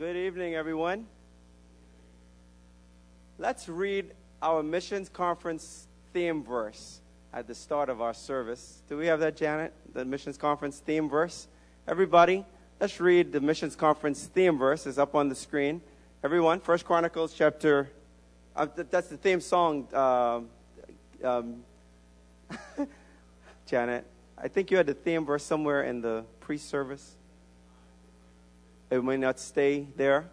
Good evening, everyone. Let's read our missions conference theme verse at the start of our service. Do we have that, Janet? The missions conference theme verse? Everybody, let's read the missions conference theme verse. It's up on the screen. Everyone, First Chronicles chapter. Uh, that's the theme song, uh, um, Janet. I think you had the theme verse somewhere in the pre-service. It may not stay there.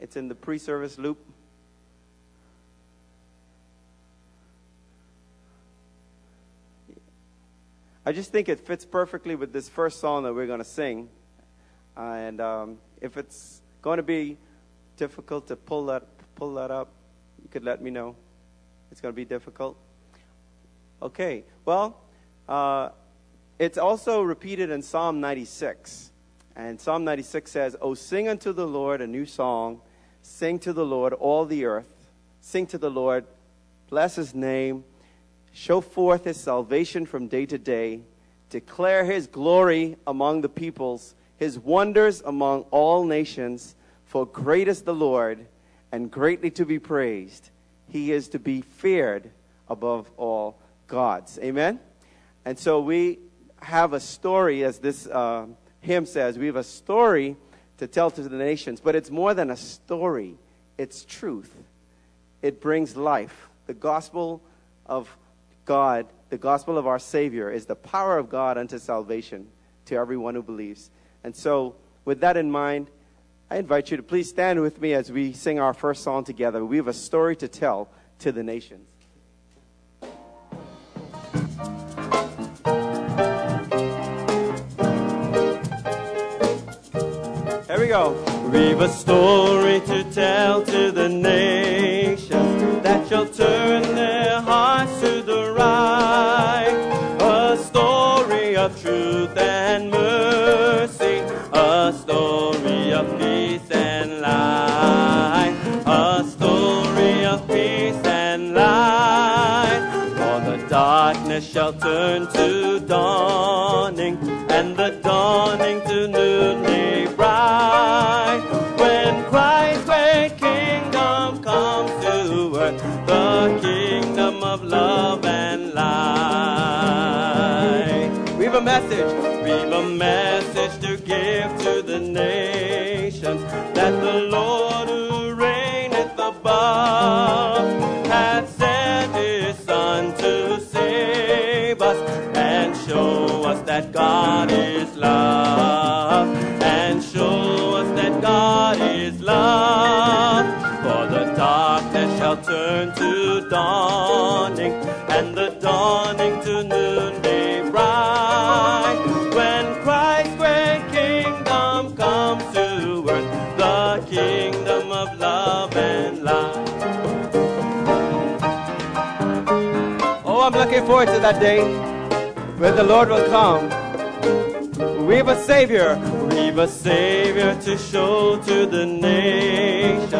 It's in the pre-service loop. I just think it fits perfectly with this first song that we're going to sing. And um, if it's going to be difficult to pull that pull that up, you could let me know. It's going to be difficult. Okay. Well, uh, it's also repeated in Psalm 96. And Psalm 96 says, "Oh, sing unto the Lord a new song. Sing to the Lord all the earth. Sing to the Lord. Bless his name." Show forth his salvation from day to day. Declare his glory among the peoples, his wonders among all nations. For great is the Lord, and greatly to be praised. He is to be feared above all gods. Amen? And so we have a story, as this uh, hymn says, we have a story to tell to the nations, but it's more than a story, it's truth. It brings life. The gospel of God, the gospel of our Savior, is the power of God unto salvation to everyone who believes. And so, with that in mind, I invite you to please stand with me as we sing our first song together. We have a story to tell to the nations. Go. We've a story to tell to the nations that shall turn their hearts to the right. A story of truth and mercy, a story of peace and light, a story of peace and light. For the darkness shall turn to dawning, and the dawning to noonday the kingdom of love and light. We've a message, we've a message to give to the nations that the Lord who reigneth above hath sent his Son to save us and show us that God is love turn to dawning and the dawning to noonday bright. When Christ's great kingdom comes to earth, the kingdom of love and light. Oh, I'm looking forward to that day when the Lord will come. We've a Savior, a Savior to show to the nations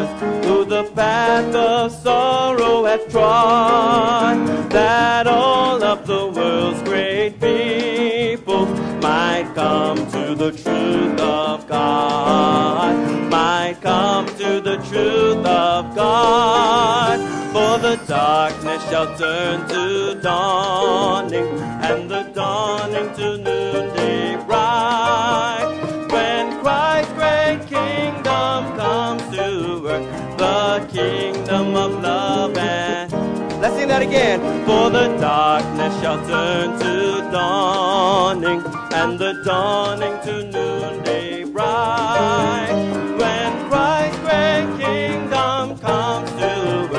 who the path of sorrow hath trod, that all of the world's great people might come to the truth of God, might come to the truth of God. For the darkness shall turn to dawning, and the dawning to noonday bright. Of love and Let's sing that again. For the darkness shall turn to dawning, and the dawning to noonday bright. When Christ's great kingdom comes to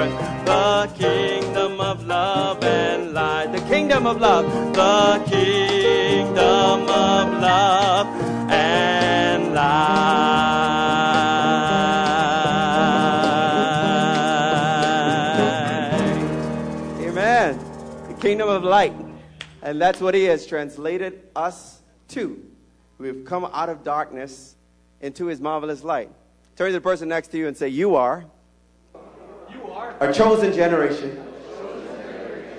earth, the kingdom of love and light. The kingdom of love, the kingdom of love and light. Kingdom of light. And that's what he has translated us to. We've come out of darkness into his marvelous light. Turn to the person next to you and say, You are, You are a chosen generation,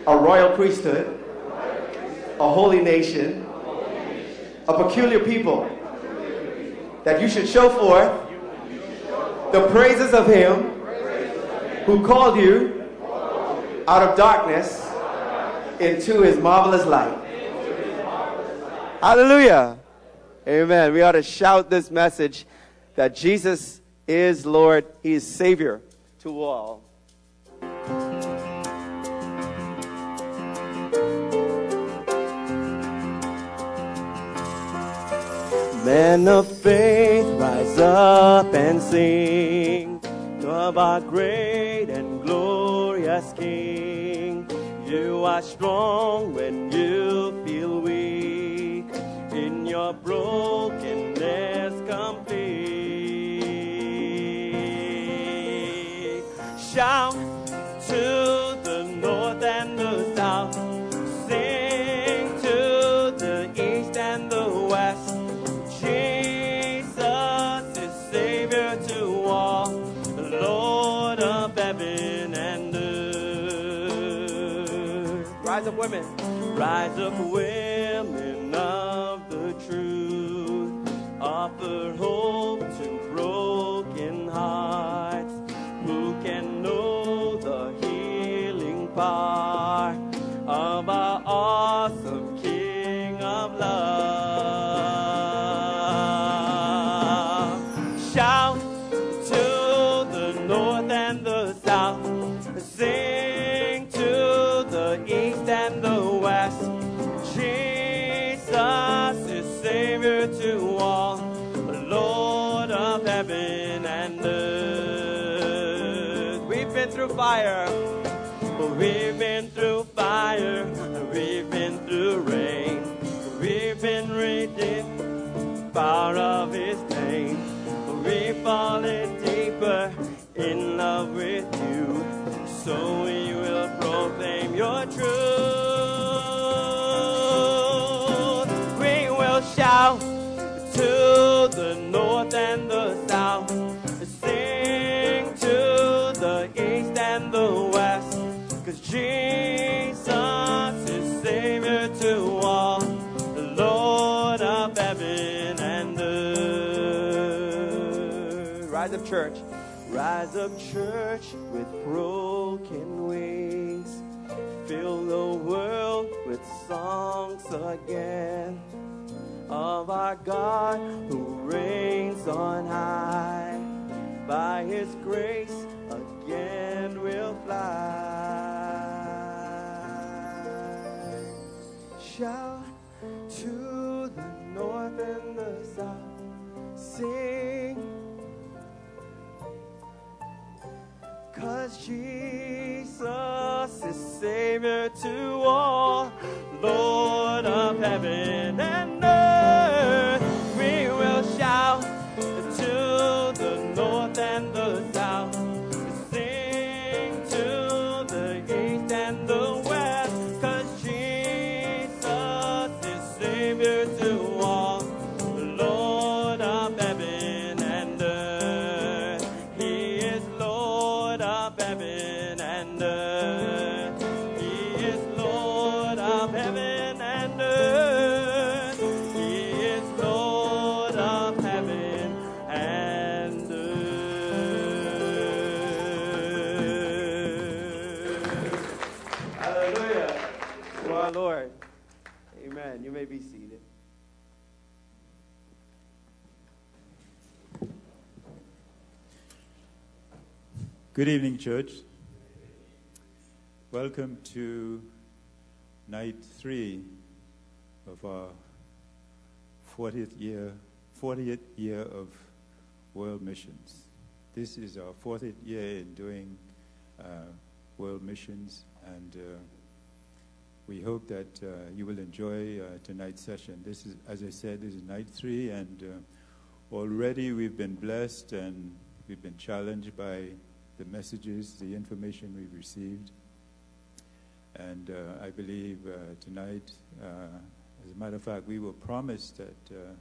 a royal priesthood, a holy nation, a peculiar people, that you should show forth the praises of him who called you out of darkness into his marvelous light. Hallelujah. Amen. We ought to shout this message that Jesus is Lord, he is Savior to all. Men of faith, rise up and sing of our great and glorious King. You are strong when you feel weak, in your brokenness complete. Up, women. Rise up, women of the truth. Offer hope to broken hearts. Who can know the healing power fire, we've been through fire, we've been through rain, we've been redeemed, power of His name. We've fallen deeper in love with you, so we will proclaim your truth. Church. Rise up, church, with broken wings. Fill the world with songs again of our God who reigns on high. By his grace, again we'll fly. Shout to the north and the south. Sing. Cause Jesus is Savior to all, Lord of heaven and earth. Good evening, church. Welcome to night three of our 40th year, 40th year of world missions. This is our 40th year in doing uh, world missions, and uh, we hope that uh, you will enjoy uh, tonight's session. This is, as I said, this is night three, and uh, already we've been blessed and we've been challenged by the messages, the information we've received. And uh, I believe uh, tonight, uh, as a matter of fact, we were promised that uh,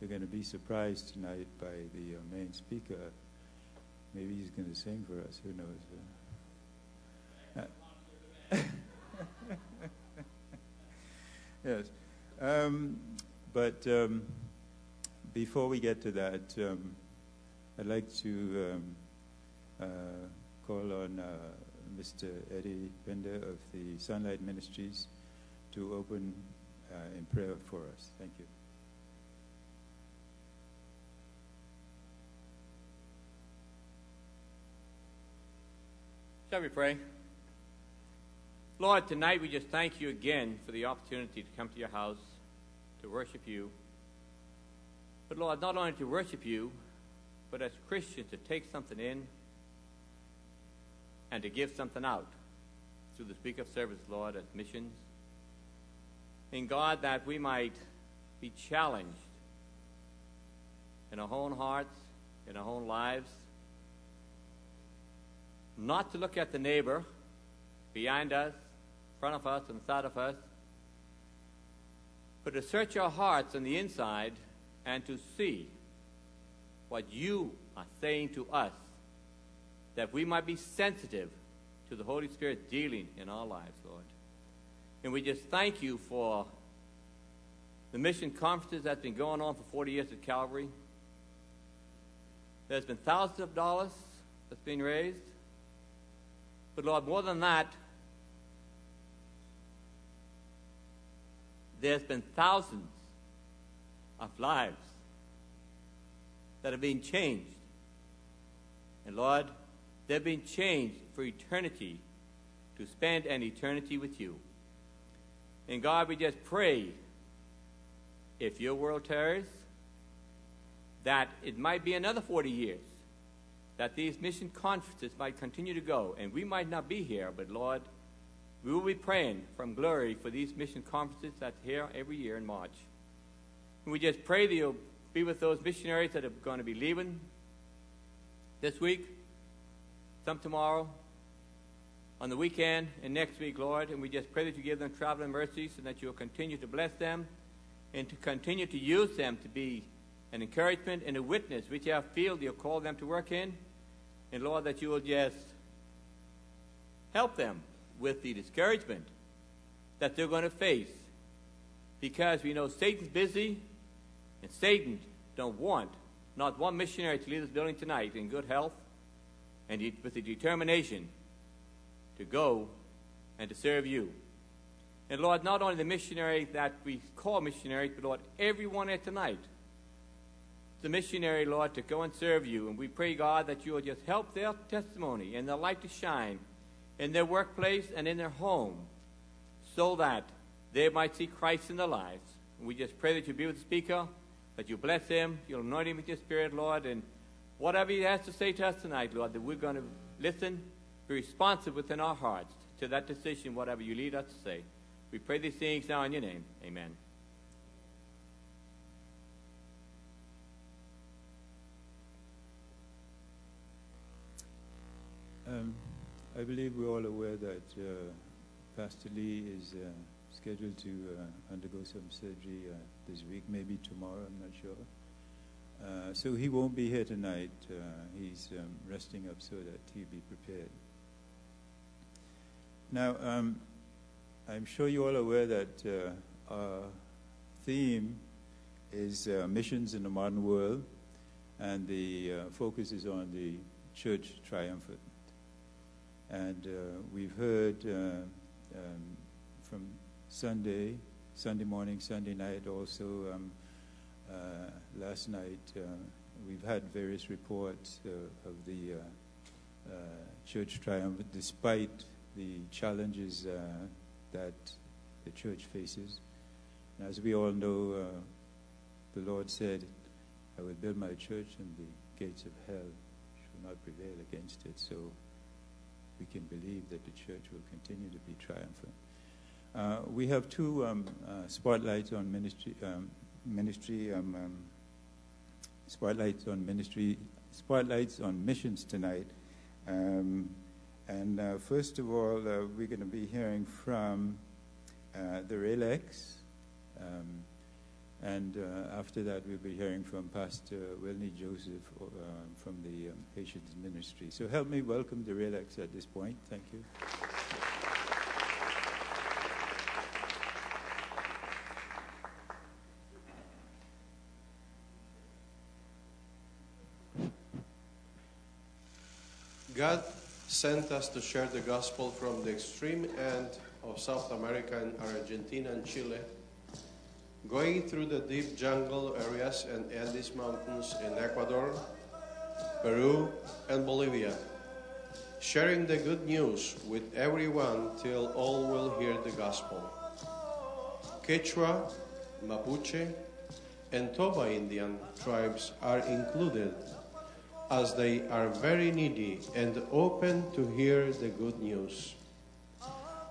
we're going to be surprised tonight by the uh, main speaker. Maybe he's going to sing for us. Who knows? Uh, yes. Um, but um, before we get to that, um, I'd like to um, call on uh, Mr. Eddie Bender of the Sunlight Ministries to open uh, in prayer for us. Thank you. Shall we pray? Lord, tonight we just thank you again for the opportunity to come to your house to worship you. But Lord, not only to worship you, but as Christians to take something in and to give something out through the speak of service, Lord, at missions. In God, that we might be challenged in our own hearts, in our own lives, not to look at the neighbor behind us, front of us, and side of us, but to search our hearts on the inside and to see what you are saying to us, that we might be sensitive to the Holy Spirit dealing in our lives, Lord. And we just thank you for the mission conferences that's been going on for 40 years at Calvary. There's been thousands of dollars that's been raised. But Lord, more than that, there's been thousands of lives that have been changed. And Lord, they've been changed for eternity to spend an eternity with you. And God, we just pray if your world tarries, that it might be another 40 years, that these mission conferences might continue to go, and we might not be here, but Lord, we will be praying from glory for these mission conferences that's here every year in March. And we just pray that you'll be with those missionaries that are going to be leaving this week, some tomorrow, on the weekend, and next week, Lord. And we just pray that you give them traveling mercies and that you'll continue to bless them and to continue to use them to be an encouragement and a witness, whichever field you'll call them to work in. And Lord, that you will just help them with the discouragement that they're going to face because we know Satan's busy and Satan don't want not one missionary to leave this building tonight in good health and with the determination to go and to serve you. And Lord, not only the missionary that we call missionaries, but Lord, everyone here tonight, the missionary, Lord, to go and serve you. And we pray, God, that you will just help their testimony and their light to shine in their workplace and in their home so that they might see Christ in their lives. And we just pray that you be with the speaker, that you bless him, you'll anoint him with your spirit, Lord, and whatever he has to say to us tonight, Lord, that we're going to listen, be responsive within our hearts to that decision, whatever you lead us to say. We pray these things now in your name. Amen. Um, I believe we're all aware that uh, Pastor Lee is uh, scheduled to uh, undergo some surgery uh, this week, maybe tomorrow, I'm not sure. Uh, so he won't be here tonight. Uh, he's um, resting up so that he'll be prepared. Now, um, I'm sure you're all aware that our theme is missions in the modern world, and the focus is on the church triumphant. And uh, we've heard uh, um, from Sunday, Sunday morning, Sunday night, also um, uh, last night, we've had various reports of the church triumph, despite the challenges that the church faces. And as we all know, uh, the Lord said, I will build my church and the gates of hell shall not prevail against it. So we can believe that the church will continue to be triumphant. Uh, we have two um, uh, spotlights on ministry, um, ministry um, um spotlights on ministry, spotlights on missions tonight. Um, and uh, first of all, uh, we're going to be hearing from uh, the Relex. Um, and uh, after that, we'll be hearing from Pastor Wilney Joseph uh, from the um, Haitians Ministry. So help me welcome the Relax at this point. Thank you. God sent us to share the gospel from the extreme end of South America and Argentina and Chile, going through the deep jungle areas and Andes Mountains in Ecuador, Peru, and Bolivia, sharing the good news with everyone till all will hear the gospel. Quechua, Mapuche, and Toba Indian tribes are included as they are very needy and open to hear the good news.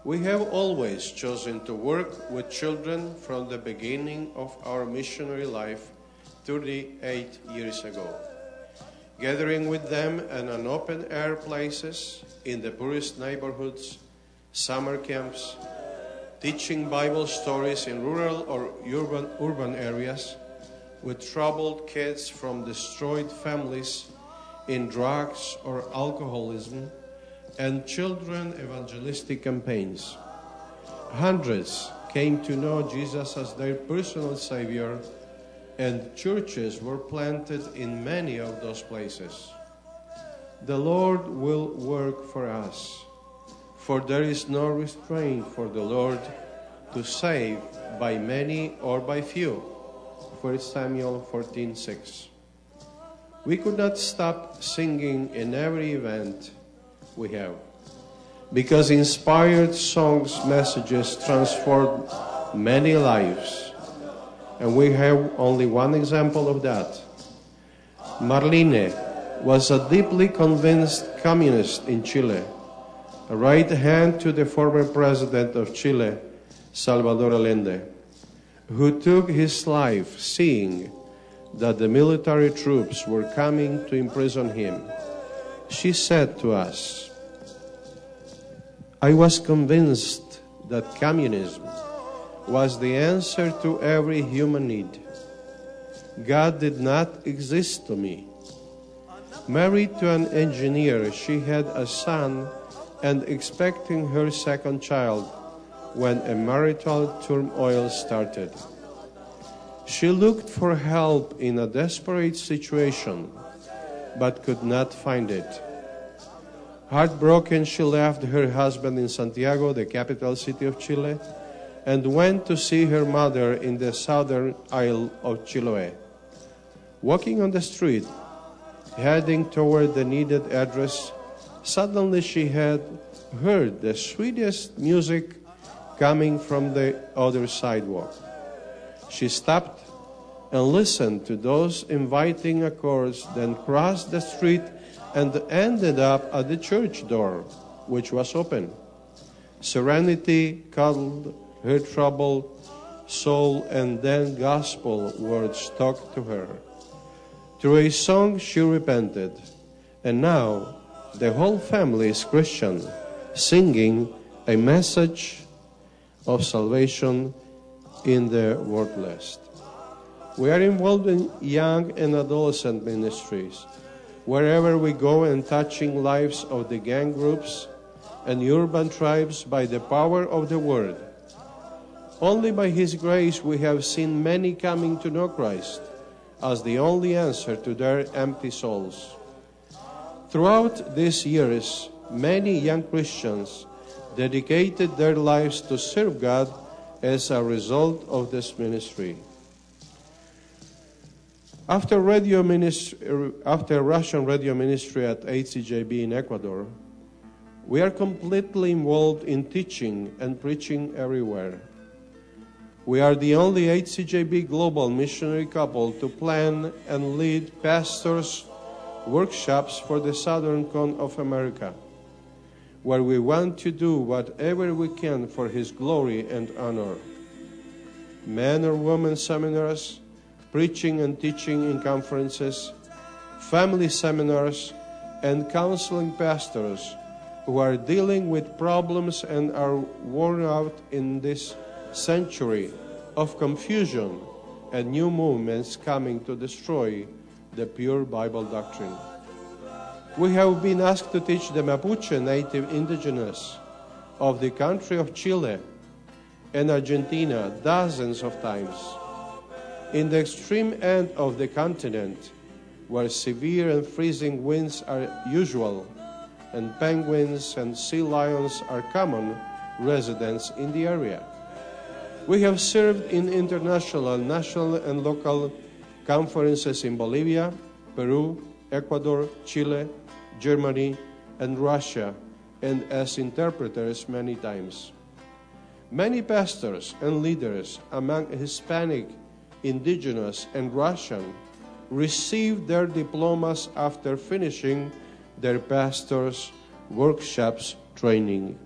We have always chosen to work with children from the beginning of our missionary life 38 years ago, gathering with them in an open air places, in the poorest neighborhoods, summer camps, teaching Bible stories in rural or urban, urban areas with troubled kids from destroyed families in drugs or alcoholism, and children evangelistic campaigns. Hundreds came to know Jesus as their personal Savior, and churches were planted in many of those places. The Lord will work for us, for there is no restraint for the Lord to save by many or by few. 1 Samuel 14:6. We could not stop singing in every event we have because inspired songs messages transform many lives. And we have only one example of that. Marlene was a deeply convinced communist in chile a right hand to the former president of chile salvador allende who took his life seeing that the military troops were coming to imprison him, she said to us, I was convinced that communism was the answer to every human need. God did not exist to me. Married to an engineer, she had a son and expecting her second child when a marital turmoil started. She looked for help in a desperate situation, but could not find it. Heartbroken, she left her husband in Santiago, the capital city of Chile, and went to see her mother in the southern isle of Chiloé. Walking on the street, heading toward the needed address, suddenly she had heard the sweetest music coming from the other sidewalk. She stopped and listened to those inviting accords, then crossed the street and ended up at the church door, which was open. Serenity cuddled her troubled soul, and then gospel words talked to her. Through a song, she repented, and now the whole family is Christian, singing a message of salvation in the word list. We are involved in young and adolescent ministries, wherever we go and touching lives of the gang groups and urban tribes by the power of the word. Only by His grace we have seen many coming to know Christ as the only answer to their empty souls. Throughout these years, many young Christians dedicated their lives to serve God as a result of this ministry. After, radio ministry, after Russian radio ministry at HCJB in Ecuador, we are completely involved in teaching and preaching everywhere. We are the only HCJB global missionary couple to plan and lead pastors' workshops for the southern cone of America, where we want to do whatever we can for His glory and honor. Men or women seminars, preaching and teaching in conferences, family seminars, and counseling pastors who are dealing with problems and are worn out in this century of confusion and new movements coming to destroy the pure Bible doctrine. We have been asked to teach the Mapuche native indigenous of the country of Chile and Argentina dozens of times. In the extreme end of the continent, where severe and freezing winds are usual, and penguins and sea lions are common residents in the area. We have served in international, national, and local conferences in Bolivia, Peru, Ecuador, Chile, Germany, and Russia, and as interpreters many times. Many pastors and leaders among Hispanic, indigenous, and Russian received their diplomas after finishing their pastors' workshops training.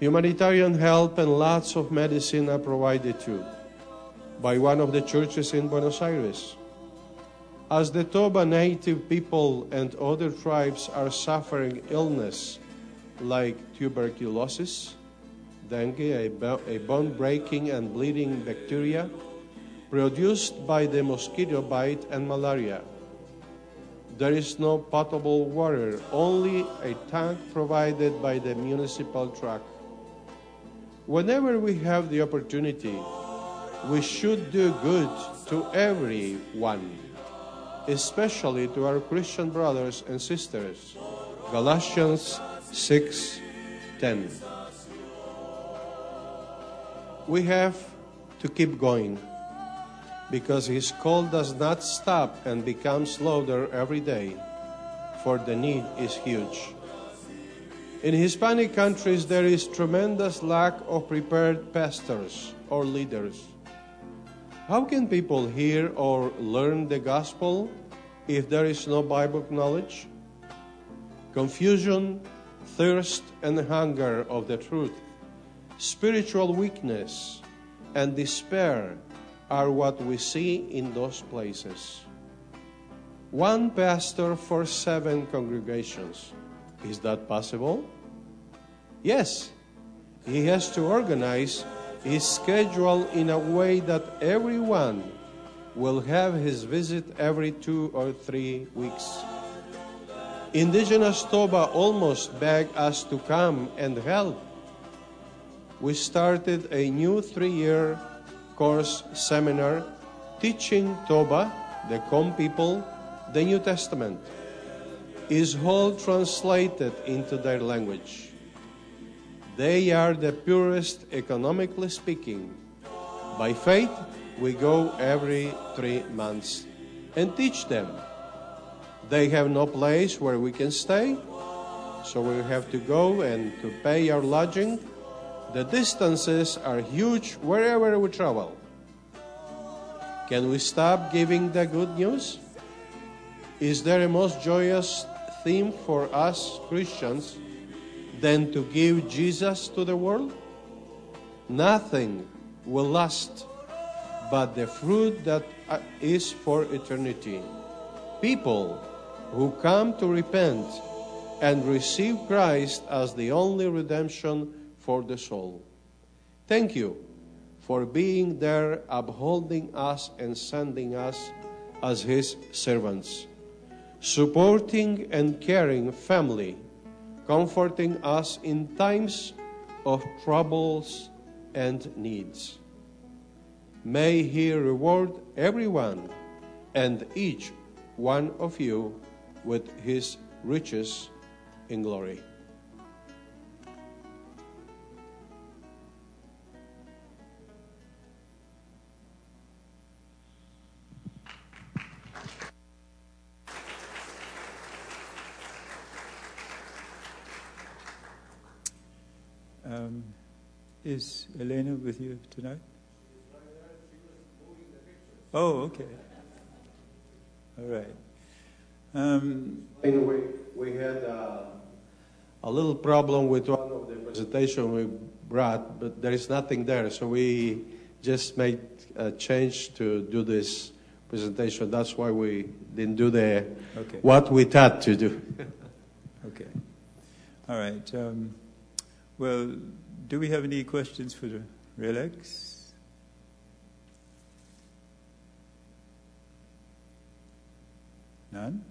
Humanitarian help and lots of medicine are provided too by one of the churches in Buenos Aires. As the Toba native people and other tribes are suffering illness like tuberculosis, dengue, a, a bone breaking and bleeding bacteria produced by the mosquito bite and malaria. There is no potable water, only a tank provided by the municipal truck. Whenever we have the opportunity, we should do good to everyone, especially to our Christian brothers and sisters. Galatians 6:10. We have to keep going because his call does not stop and becomes louder every day, for the need is huge. In Hispanic countries, there is tremendous lack of prepared pastors or leaders. How can people hear or learn the gospel if there is no Bible knowledge? Confusion, thirst, and hunger of the truth, spiritual weakness, and despair are what we see in those places. One pastor for seven congregations. Is that possible? Yes. He has to organize his scheduled in a way that everyone will have his visit every two or three weeks. Indigenous Toba almost begged us to come and help. We started a new three year course seminar teaching Toba, the Qom people, the New Testament. Is all translated into their language. They are the purest, economically speaking. By faith, we go every three months and teach them. They have no place where we can stay, so we have to go and to pay our lodging. The distances are huge wherever we travel. Can we stop giving the good news? Is there a most joyous theme for us Christians than to give Jesus to the world? Nothing will last but the fruit that uh, is for eternity. People who come to repent and receive Christ as the only redemption for the soul. Thank you for being there, upholding us and sending us as His servants, supporting and caring family, comforting us in times of troubles and needs. May He reward everyone and each one of you with His riches in glory. Um, is Elena with you tonight? Oh, okay. All right. Um, anyway, we had uh, a little problem with one of the presentation we brought, but there is nothing there, so we just made a change to do this presentation. That's why we didn't do the Okay. what we thought to do. okay. All right. Um, well, do we have any questions for the Relax? None?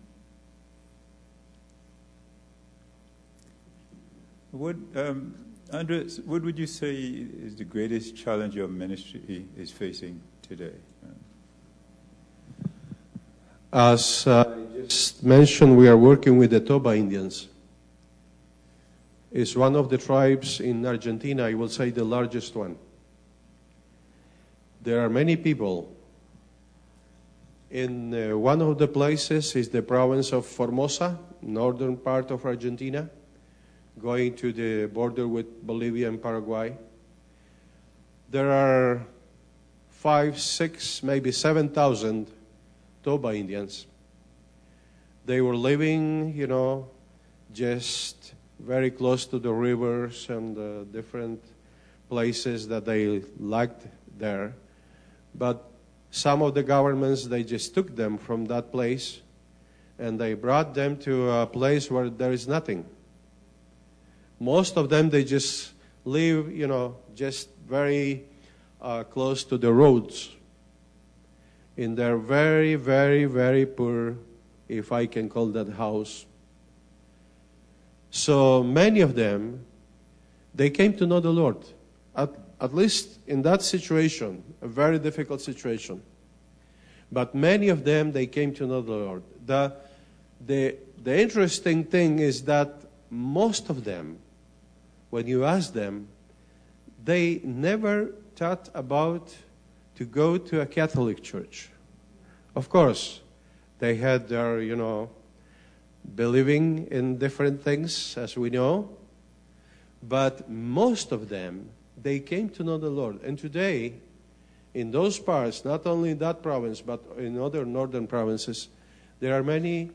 What, um, Andres, what would you say is the greatest challenge your ministry is facing today? As uh, I just just mentioned we are working with the Toba Indians. It's one of the tribes in Argentina, I will say the largest one. There are many people. In uh, one of the places is the province of Formosa, northern part of Argentina, going to the border with Bolivia and Paraguay. There are five, six, maybe 7,000 Toba Indians. They were living, you know, just very close to the rivers and the different places that they liked there. But some of the governments, they just took them from that place and they brought them to a place where there is nothing. Most of them, they just live, you know, just very uh, close to the roads in their very, very, very poor, if I can call that house. So many of them, they came to know the Lord. At, at least in that situation, a very difficult situation. But many of them, they came to know the Lord. The, the, the interesting thing is that most of them, when you ask them, they never thought about to go to a Catholic church. Of course, they had their, you know, believing in different things, as we know, but most of them, they came to know the Lord. And today, in those parts, not only in that province, but in other northern provinces, there are many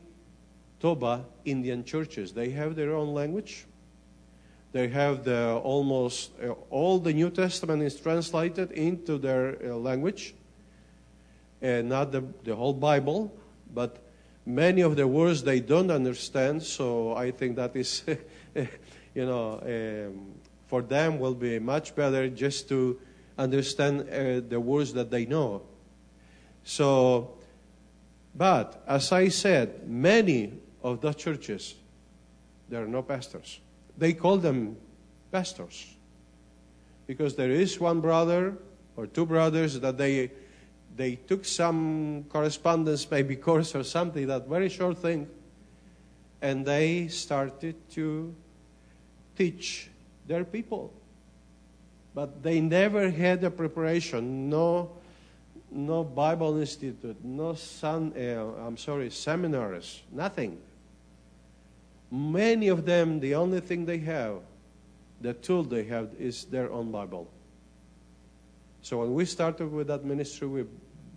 Toba Indian churches. They have their own language. They have the almost uh, all the New Testament is translated into their uh, language, and not the, the whole Bible, but many of the words they don't understand. So I think that is, you know, um, for them will be much better just to understand uh, the words that they know. So, but as I said, many of the churches, there are no pastors. They call them pastors because there is one brother or two brothers that they they took some correspondence, maybe course or something, that very short thing, and they started to teach their people. But they never had a preparation, no, no Bible Institute, no sun, uh, I'm sorry, seminars, nothing. Many of them, the only thing they have, the tool they have, is their own Bible. So when we started with that ministry, we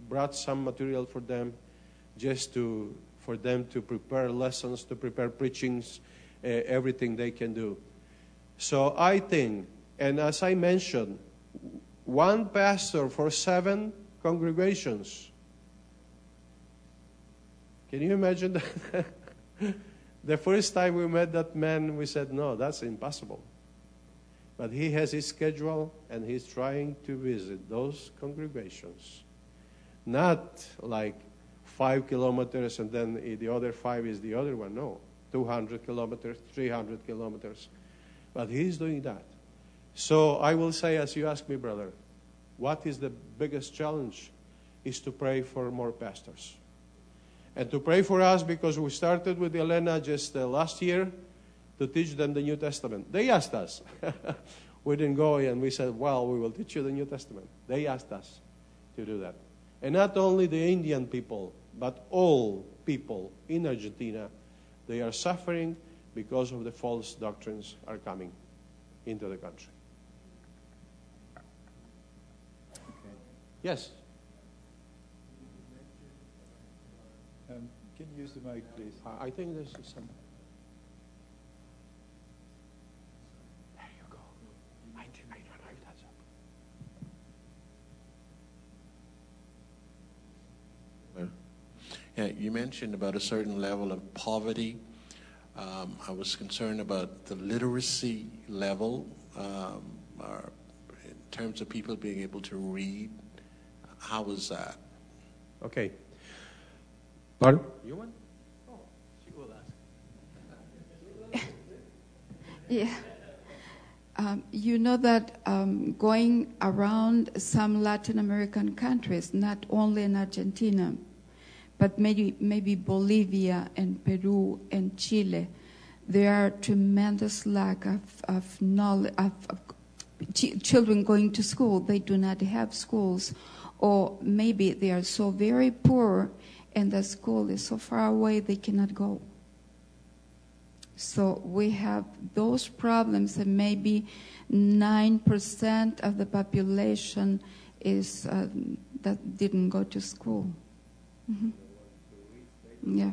brought some material for them just to for them to prepare lessons, to prepare preachings, uh, everything they can do. So I think, and as I mentioned, one pastor for seven congregations. Can you imagine that? the first time we met that man, we said, no, that's impossible. But he has his schedule and he's trying to visit those congregations not like five kilometers and then the other five is the other one. No, 200 kilometers, 300 kilometers. But he's doing that. So I will say, as you ask me, brother, what is the biggest challenge? Is to pray for more pastors. And to pray for us because we started with Elena just uh, last year to teach them the New Testament. They asked us. we didn't go and we said, well, we will teach you the New Testament. They asked us to do that. And not only the Indian people, but all people in Argentina, they are suffering because of the false doctrines are coming into the country. Okay. Yes. Um, can you use the mic, please? I I think there's some. There you go. I, I don't know if that's up. Yeah, you mentioned about a certain level of poverty. Um, I was concerned about the literacy level um, or in terms of people being able to read. How was that? Okay. Pardon? You want? Oh, she will ask. Yeah. Um, you know that um, going around some Latin American countries, not only in Argentina, but maybe, maybe Bolivia and Peru and Chile, there are tremendous lack of, of knowledge, of, of ch- children going to school. They do not have schools. Or maybe they are so very poor and the school is so far away they cannot go. So we have those problems, and maybe 9% of the population is uh, that didn't go to school. Mhm. Yeah.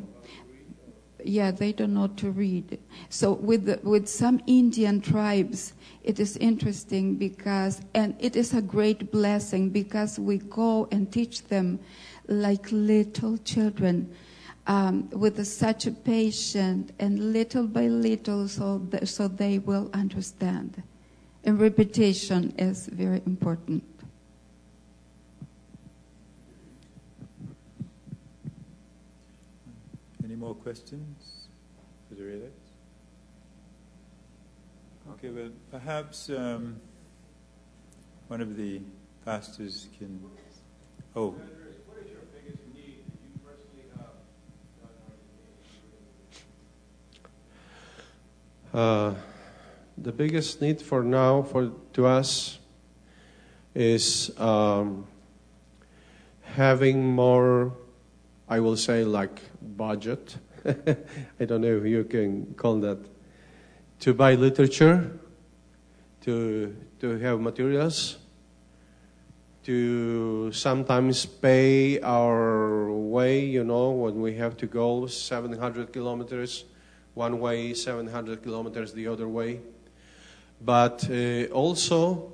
Yeah, they don't know to read. So with the, with some Indian tribes, it is interesting because, and it is a great blessing because we go and teach them like little children um, with such a patience and little by little so, so they will understand. And repetition is very important. Any more questions for the relays? Okay, well, perhaps um, one of the pastors can. Oh, Uh, the biggest need for now for to us is um, having more, I will say, like budget. I don't know if you can call that to buy literature, to to have materials, to sometimes pay our way. You know, when we have to go 700 kilometers one way, 700 kilometers the other way. But uh, also,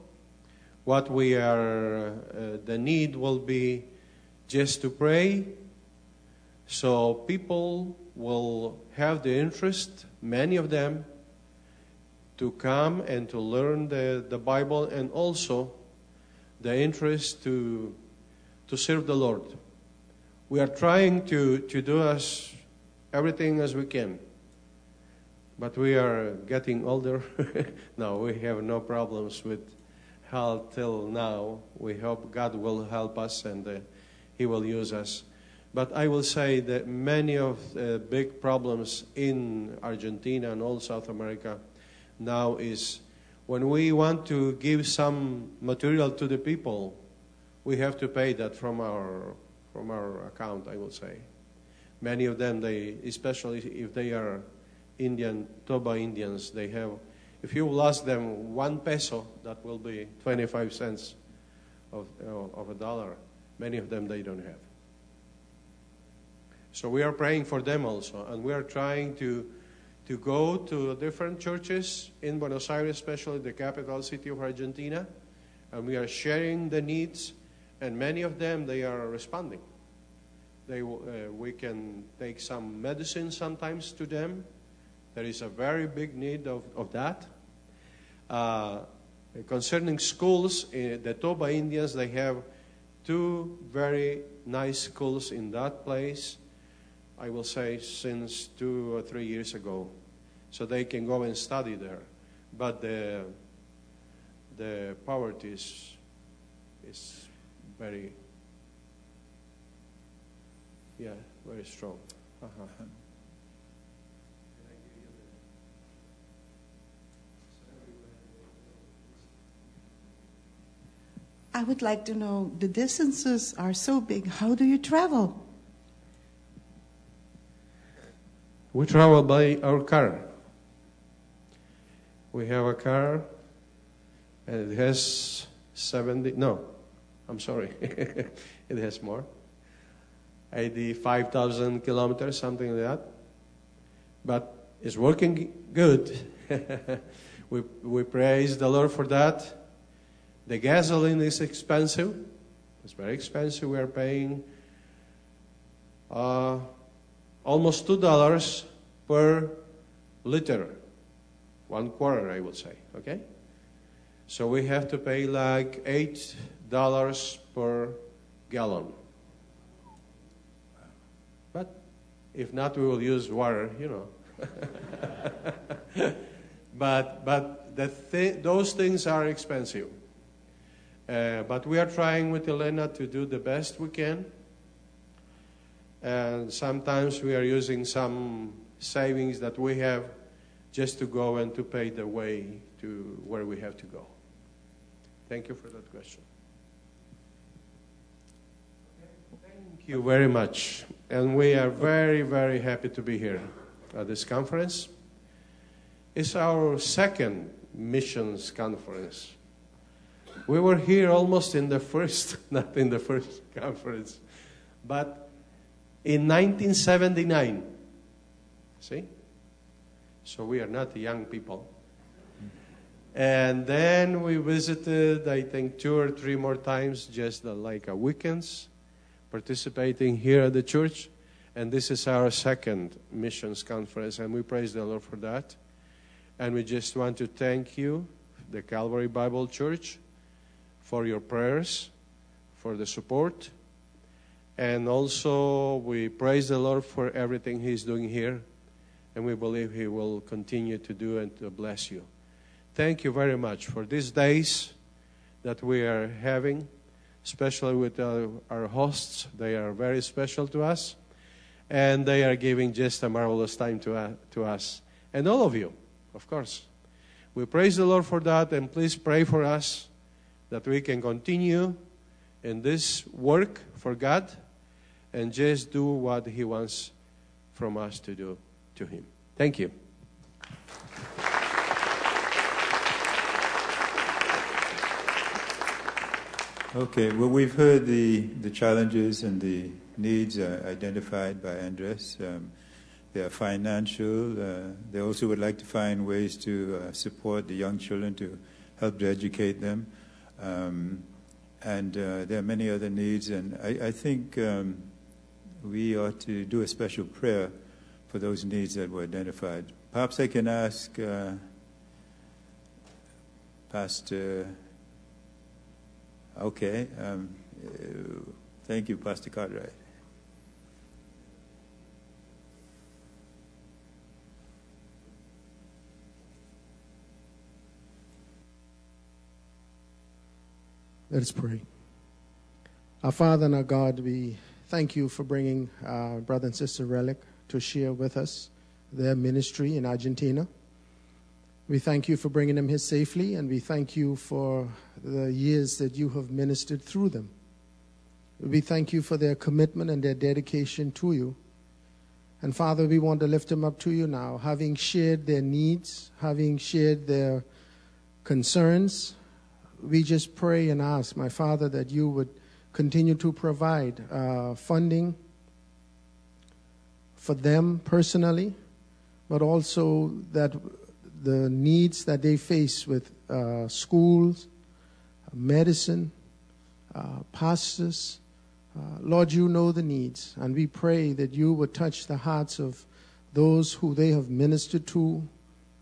what we are, uh, the need will be just to pray. So people will have the interest, many of them, to come and to learn the, the Bible and also the interest to, to serve the Lord. We are trying to, to do as everything as we can. But we are getting older. now we have no problems with health till now. We hope God will help us and uh, He will use us. But I will say that many of the big problems in Argentina and all South America now is when we want to give some material to the people, we have to pay that from our from our account. I will say, many of them they, especially if they are Indian, Toba Indians, they have, if you will ask them one peso, that will be 25 cents of, of a dollar. Many of them they don't have. So we are praying for them also, and we are trying to, to go to different churches in Buenos Aires, especially the capital city of Argentina, and we are sharing the needs, and many of them they are responding. They, uh, we can take some medicine sometimes to them, there is a very big need of, of that. Uh, concerning schools, uh, the Toba Indians, they have two very nice schools in that place, I will say since two or three years ago. So they can go and study there. But the, the poverty is, is very, yeah, very strong. Uh-huh. I would like to know the distances are so big. How do you travel? We travel by our car. We have a car and it has 70, no, I'm sorry, it has more. 85,000 kilometers, something like that. But it's working good. we, we praise the Lord for that. The gasoline is expensive. It's very expensive. We are paying uh, almost two dollars per liter, one quarter, I would say. Okay, so we have to pay like eight dollars per gallon. But if not, we will use water. You know. but but the th- those things are expensive. Uh, but we are trying with Elena to do the best we can. And sometimes we are using some savings that we have just to go and to pay the way to where we have to go. Thank you for that question. Thank you very much. And we are very, very happy to be here at this conference. It's our second missions conference. We were here almost in the first, not in the first conference, but in 1979. See? So we are not young people. And then we visited, I think, two or three more times, just like a weekends, participating here at the church. And this is our second missions conference, and we praise the Lord for that. And we just want to thank you, the Calvary Bible Church, for your prayers, for the support. And also, we praise the Lord for everything He's doing here. And we believe He will continue to do and to bless you. Thank you very much for these days that we are having, especially with uh, our hosts. They are very special to us. And they are giving just a marvelous time to, uh, to us. And all of you, of course. We praise the Lord for that, and please pray for us that we can continue in this work for God and just do what He wants from us to do to Him. Thank you. Okay, well, we've heard the, the challenges and the needs uh, identified by Andres. Um, they are financial. Uh, they also would like to find ways to uh, support the young children to help to educate them. Um, and uh, there are many other needs. And I, I think um, we ought to do a special prayer for those needs that were identified. Perhaps I can ask uh, Pastor. Okay. Um, thank you, Pastor Cartwright. Let us pray. Our Father and our God, we thank you for bringing our brother and sister Relic to share with us their ministry in Argentina. We thank you for bringing them here safely, and we thank you for the years that you have ministered through them. We thank you for their commitment and their dedication to you. And Father, we want to lift them up to you now, having shared their needs, having shared their concerns, we just pray and ask, my Father, that you would continue to provide uh, funding for them personally, but also that the needs that they face with uh, schools, medicine, uh, pastors. Uh, Lord, you know the needs, and we pray that you would touch the hearts of those who they have ministered to,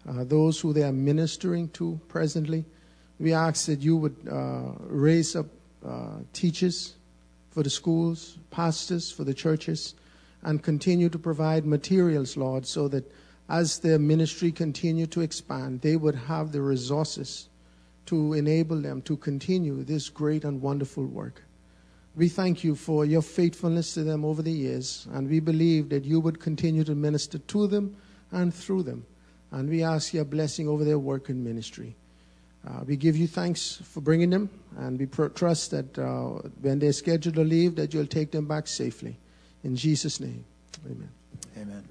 uh, those who they are ministering to presently we ask that you would uh, raise up uh, teachers for the schools, pastors for the churches, and continue to provide materials, Lord, so that as their ministry continue to expand, they would have the resources to enable them to continue this great and wonderful work. We thank you for your faithfulness to them over the years, and we believe that you would continue to minister to them and through them. And we ask your blessing over their work and ministry. Uh, we give you thanks for bringing them, and we pr- trust that uh, when they're scheduled to leave, that you'll take them back safely. In Jesus' name, amen. Amen.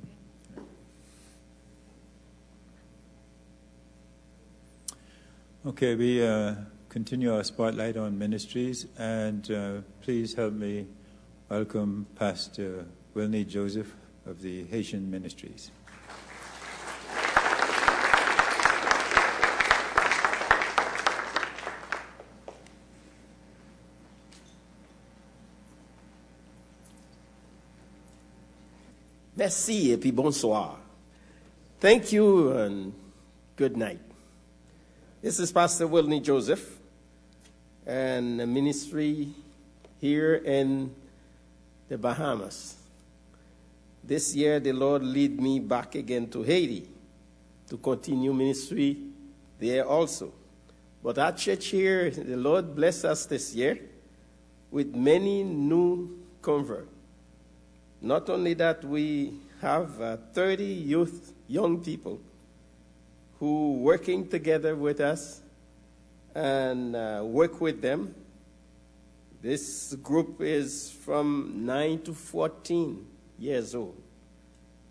Okay, we uh, continue our spotlight on ministries, and uh, please help me welcome Pastor Wilney Joseph of the Haitian Ministries. Merci et puis bonsoir. Thank you and good night. This is Pastor Wilney Joseph and ministry here in the Bahamas. This year, the Lord lead me back again to Haiti to continue ministry there also. But our church here, the Lord bless us this year with many new converts not only that, we have uh, 30 youth, young people who working together with us and uh, work with them. This group is from 9 to 14 years old.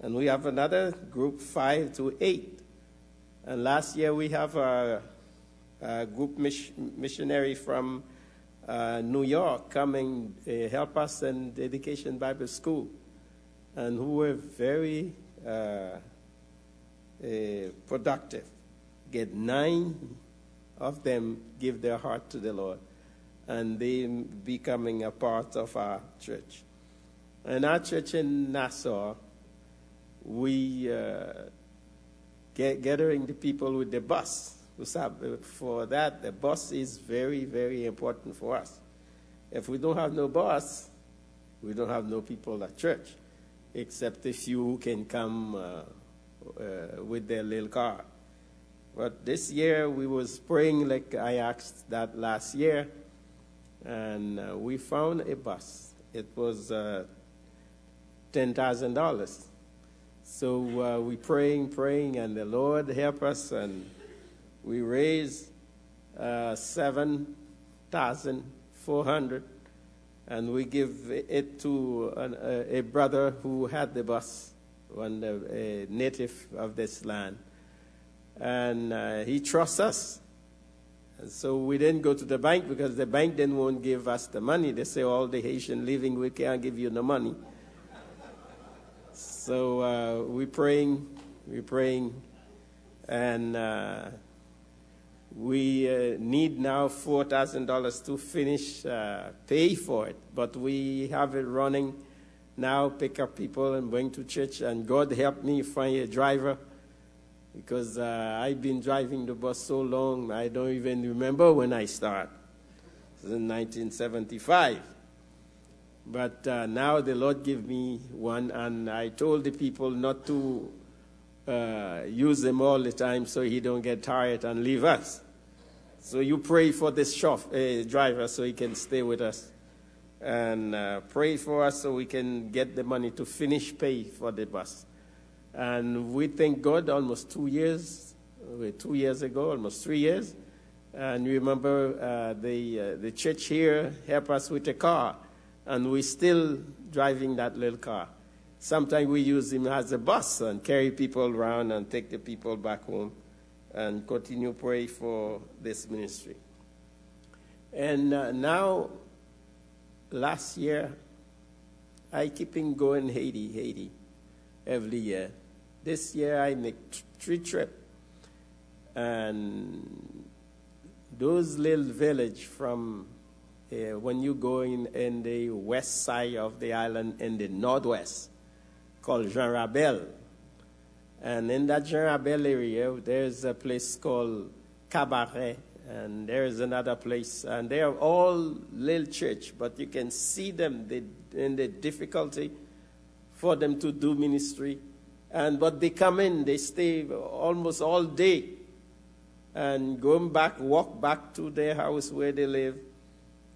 And we have another group, 5 to 8. And last year we have a, a group miss- missionary from uh, New York coming uh, help us in the Education Bible School, and who were very uh, uh, productive. Get nine of them give their heart to the Lord, and they becoming a part of our church. In our church in Nassau, we uh, get, gathering the people with the bus. For that, the bus is very, very important for us. If we don't have no bus, we don't have no people at church, except a few can come uh, uh, with their little car. But this year we was praying like I asked that last year, and uh, we found a bus. It was uh, ten thousand dollars. So uh, we praying, praying, and the Lord help us, and we raised uh, seven thousand four hundred, and we give it to an, a, a brother who had the bus, one a native of this land and uh, he trusts us. And so we didn't go to the bank because the bank then won't give us the money. They say all the Haitian living, we can't give you the money. So uh, we're praying, we're praying, and uh, we uh, need now four thousand dollars to finish uh, pay for it. But we have it running now. Pick up people and bring to church, and God help me find a driver because uh, I've been driving the bus so long, I don't even remember when I started. It was in 1975. But uh, now the Lord gave me one, and I told the people not to uh, use them all the time so he don't get tired and leave us. So you pray for this chauff- uh, driver so he can stay with us. And uh, pray for us so we can get the money to finish pay for the bus. And we thank God almost two years, uh, two years ago, almost three years. And remember, uh, the, uh, the church here helped us with a car, and we're still driving that little car. Sometimes we use him as a bus and carry people around and take the people back home and continue pray for this ministry. And uh, now, last year, I keep in going Haiti, Haiti, every year. This year I make three trips. And those little village from uh, when you go in, in the west side of the island in the northwest called Jean Rabel. And in that Jean Rabel area, there's a place called Cabaret, and there's another place, and they are all little church, but you can see them in the difficulty for them to do ministry. And but they come in, they stay almost all day, and going back, walk back to their house where they live,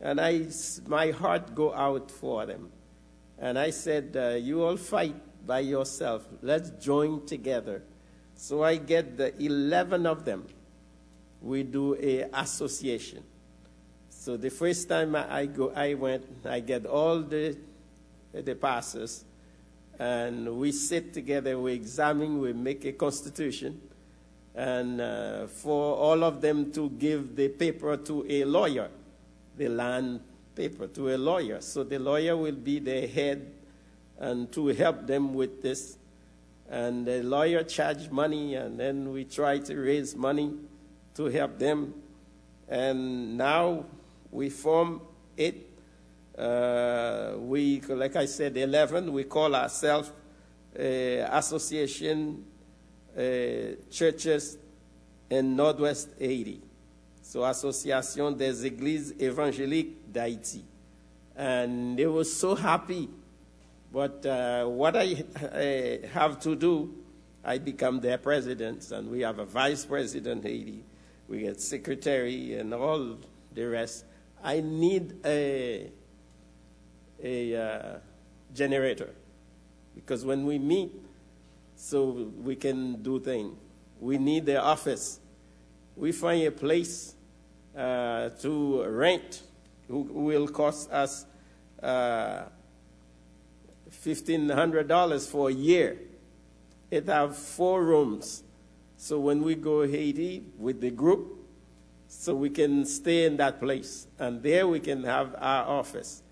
and I, my heart go out for them, and I said, uh, you all fight by yourself. Let's join together. So I get the eleven of them. We do a association. So the first time I go, I went. I get all the the pastors and we sit together, we examine, we make a constitution, and uh, for all of them to give the paper to a lawyer, the land paper to a lawyer. So the lawyer will be the head and to help them with this. And the lawyer charged money, and then we tried to raise money to help them. And now we form it uh, we, like I said, 11, we call ourselves uh, Association uh, Churches in Northwest Haiti. So, Association des Églises Évangéliques d'Haïti. And they were so happy. But uh, what I, I have to do, I become their president, and we have a vice president Haiti. We get secretary and all the rest. I need a a uh, generator because when we meet, so we can do things. We need the office. We find a place uh, to rent who will cost us uh, $1,500 for a year. It have four rooms. So when we go Haiti with the group, so we can stay in that place. And there we can have our office.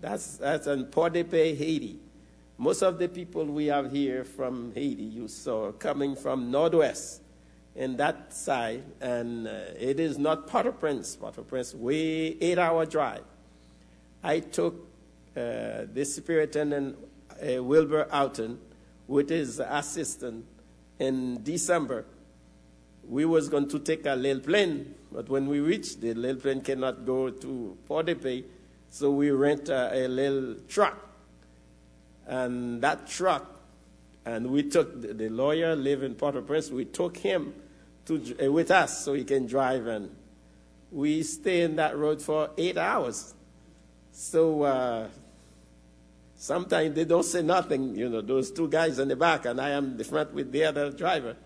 That's, that's in Port-de-Paix, Haiti. Most of the people we have here from Haiti, you saw, coming from Northwest in that side, and uh, it is not Port-au-Prince. Port-au-Prince, way eight-hour drive. I took the superintendent uh, Wilbur Outen, with his assistant in December. We was going to take a little plane, but when we reached, the little plane cannot go to Port-de-Paix, so we rent a, a little truck. And that truck, and we took the, the lawyer live in Port-au-Prince. We took him to, uh, with us so he can drive, and we stay in that road for eight hours. So uh, sometimes they don't say nothing, you know, those two guys in the back, and I am the front with the other driver.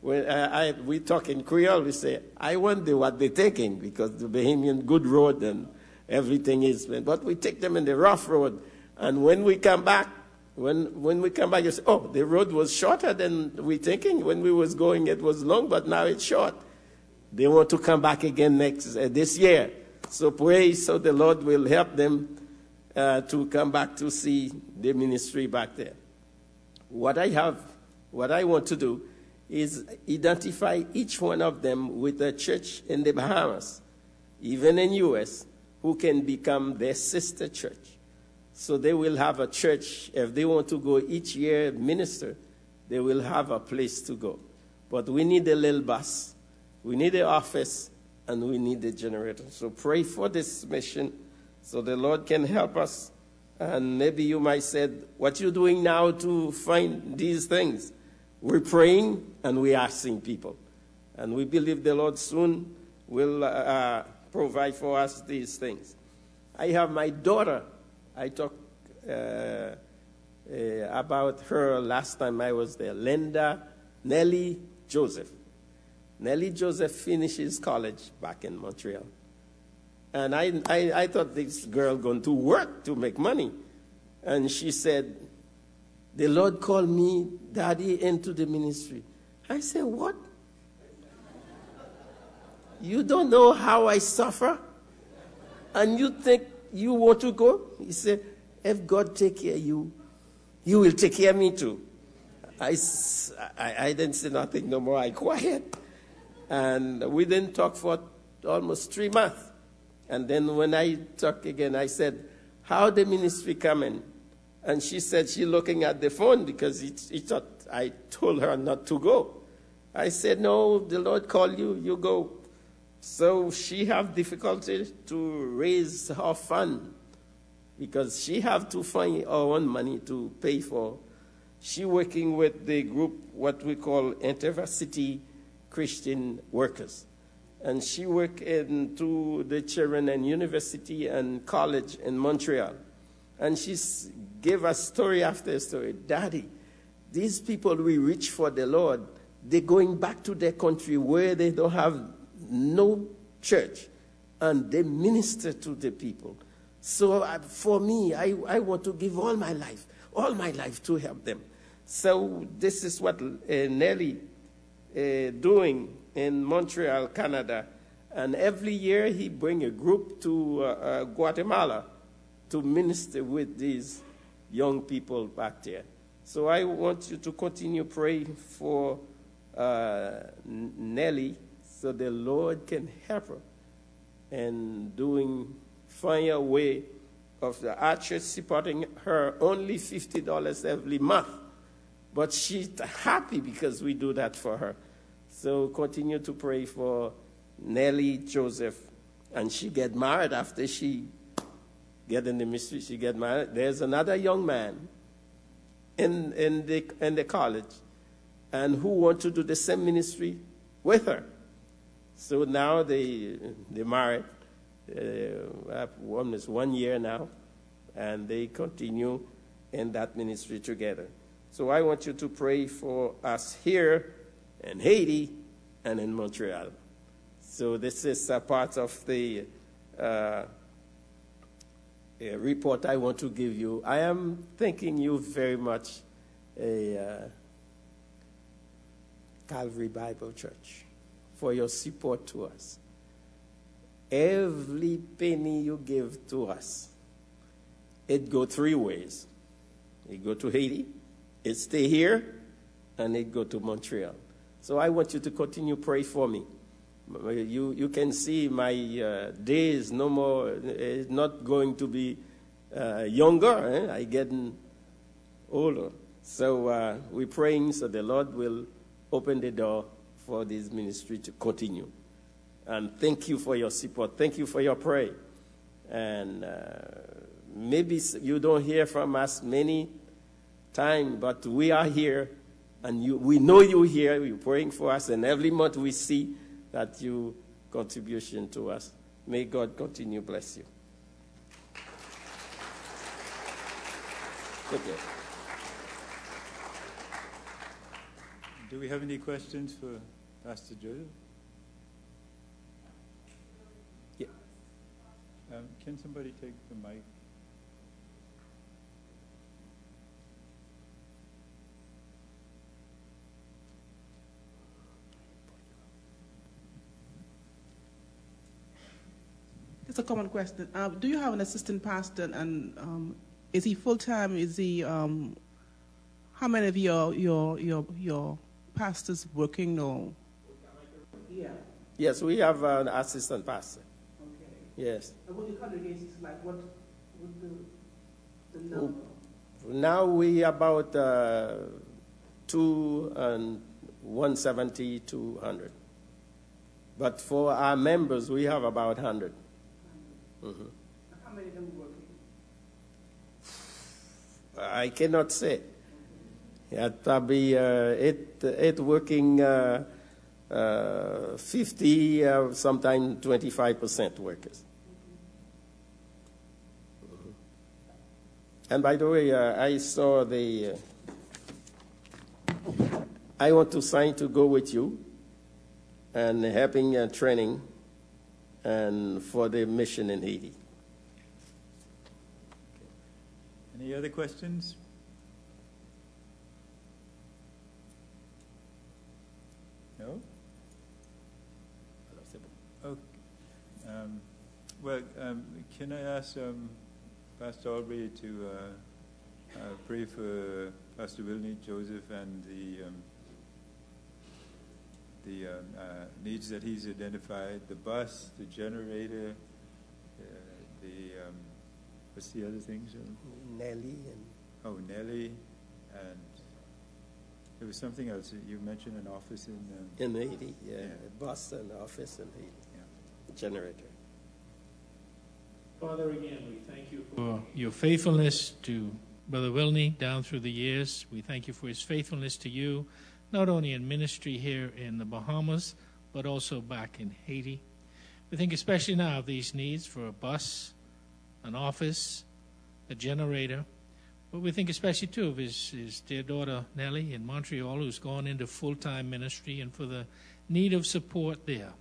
When uh, I, we talk in Creole, we say, I wonder what they're taking because the Bahamian good road and everything is. But we take them in the rough road. And when we come back, when, when we come back, you say, oh, the road was shorter than we thinking. When we was going, it was long, but now it's short. They want to come back again next uh, this year. So pray so the Lord will help them uh, to come back to see the ministry back there. What I have, what I want to do is identify each one of them with a church in the Bahamas, even in U.S., who can become their sister church. So they will have a church. If they want to go each year minister, they will have a place to go. But we need a little bus, we need an office, and we need a generator. So pray for this mission so the Lord can help us. And maybe you might say, what you doing now to find these things? We're praying and we're asking people. And we believe the Lord soon will uh, uh provide for us these things. I have my daughter I talked uh, uh, about her last time I was there. Linda Nellie Joseph. Nellie Joseph finishes college back in Montreal. And I, I, I thought this girl going to work to make money. And she said, the Lord called me, Daddy, into the ministry. I said, What? You don't know how I suffer? And you think you want to go? He said, if God take care of you, you will take care of me too. I, I, I didn't say nothing no more. I quiet. And we didn't talk for almost three months. And then when I talk again, I said, how the ministry coming? And she said she looking at the phone because he, he thought I told her not to go. I said, no, the Lord called you, you go. So she have difficulty to raise her fund because she have to find her own money to pay for. She working with the group what we call InterVarsity Christian Workers, and she work into the children in university and college in Montreal, and she gave us story after story. Daddy, these people we reach for the Lord, they're going back to their country where they don't have no church, and they minister to the people. So uh, for me, I, I want to give all my life, all my life to help them. So this is what uh, Nelly uh, doing in Montreal, Canada. And every year he bring a group to uh, uh, Guatemala to minister with these young people back there. So I want you to continue praying for uh, Nelly so the Lord can help her and doing find a way of the archers supporting her only $50 every month. But she's happy because we do that for her. So continue to pray for Nellie Joseph. And she get married after she get in the ministry. She get married. There's another young man in, in, the, in the college and who want to do the same ministry with her. So now they, they married. Uh, is one year now, and they continue in that ministry together. So I want you to pray for us here in Haiti and in Montreal. So this is a part of the uh, report I want to give you. I am thanking you very much, a uh, Calvary Bible Church, for your support to us. Every penny you give to us, it go three ways. It go to Haiti, it stay here, and it go to Montreal. So I want you to continue pray for me. You, you can see my uh, days no more, it's not going to be uh, younger. Eh? I getting older. So uh, we're praying so the Lord will open the door for this ministry to continue. And thank you for your support. Thank you for your prayer. And uh, maybe you don't hear from us many times, but we are here and you, we know you here, you're praying for us, and every month we see that you contribution to us. May God continue bless you. Okay. Do we have any questions for Pastor Joseph? Yeah. Um, can somebody take the mic? It's a common question. Uh, do you have an assistant pastor, and um, is he full time? Is he? Um, how many of your your your your pastors working now? Yeah. Yes, we have an assistant pastor. Okay. Yes. And what the congregation is like? What what the the number? Now we about uh, two and 170, 200. But for our members, we have about 100. Mm-hmm. How many of them? I cannot say. Yeah, probably uh, eight, eight working, uh, uh, 50, uh, sometimes 25% workers. Mm-hmm. And by the way, uh, I saw the. Uh, I want to sign to go with you and helping training and for the mission in Haiti. Any other questions? No? Okay. Um, well, um, can I ask um, Pastor Aubrey to uh, uh, pray for Pastor Wilney Joseph and the um, the um, uh, needs that he's identified, the bus, the generator, uh, the, um, what's the other things? Nelly and. Oh, Nelly, and there was something else. You mentioned an office in. Um, in Haiti, yeah. yeah. A bus and office in Haiti. Yeah. Generator. Father, again, we thank you for your faithfulness to Brother Wilney down through the years. We thank you for his faithfulness to you not only in ministry here in the Bahamas, but also back in Haiti. We think especially now of these needs for a bus, an office, a generator. But we think especially too of his, his dear daughter Nellie in Montreal, who's gone into full time ministry, and for the need of support there.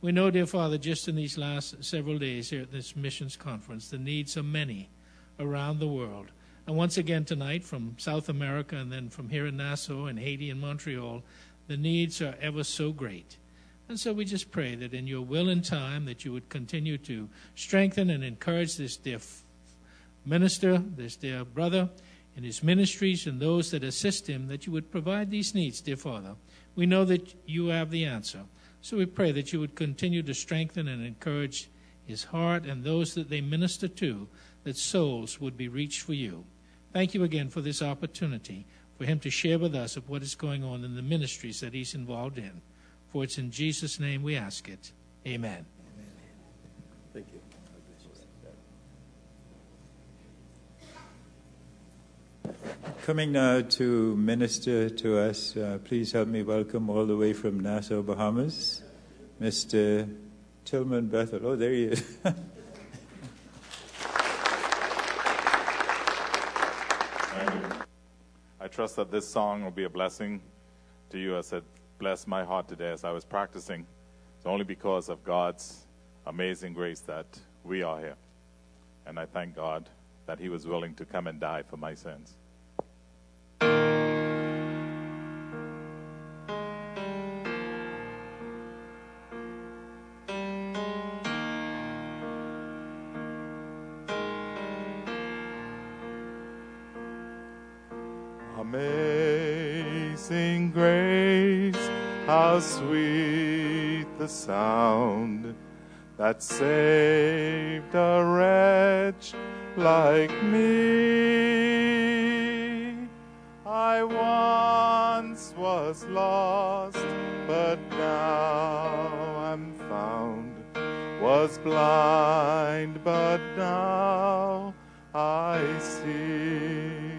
We know, dear Father, just in these last several days here at this missions conference, the needs are many around the world. And once again tonight, from South America and then from here in Nassau and Haiti and Montreal, the needs are ever so great. And so we just pray that in your will and time that you would continue to strengthen and encourage this dear minister, this dear brother in his ministries and those that assist him, that you would provide these needs, dear Father. We know that you have the answer. So we pray that you would continue to strengthen and encourage his heart and those that they minister to, that souls would be reached for you. Thank you again for this opportunity for him to share with us of what is going on in the ministries that he's involved in. For it's in Jesus' name we ask it. Amen. Thank you. Coming now to minister to us, uh, please help me welcome all the way from Nassau, Bahamas, Mr. Tillman Bethel. Oh, there he is. trust that this song will be a blessing to you as it blessed my heart today as I was practicing. It's only because of God's amazing grace that we are here. And I thank God that He was willing to come and die for my sins. Saved a wretch like me. I once was lost, but now I'm found. Was blind, but now I see.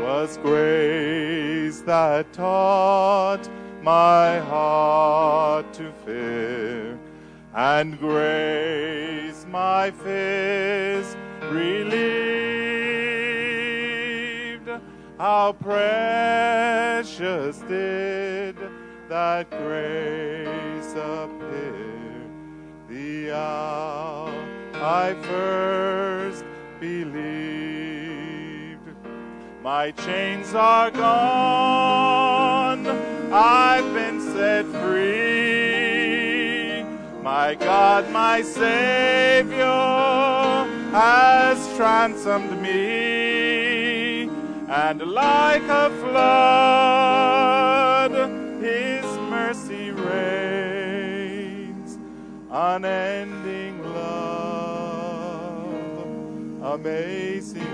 Was grace that taught my heart and grace my fears relieved. How precious did that grace appear the hour I first believed. My chains are gone, I've been My God, my Savior, has ransomed me, and like a flood, His mercy reigns, unending love, amazing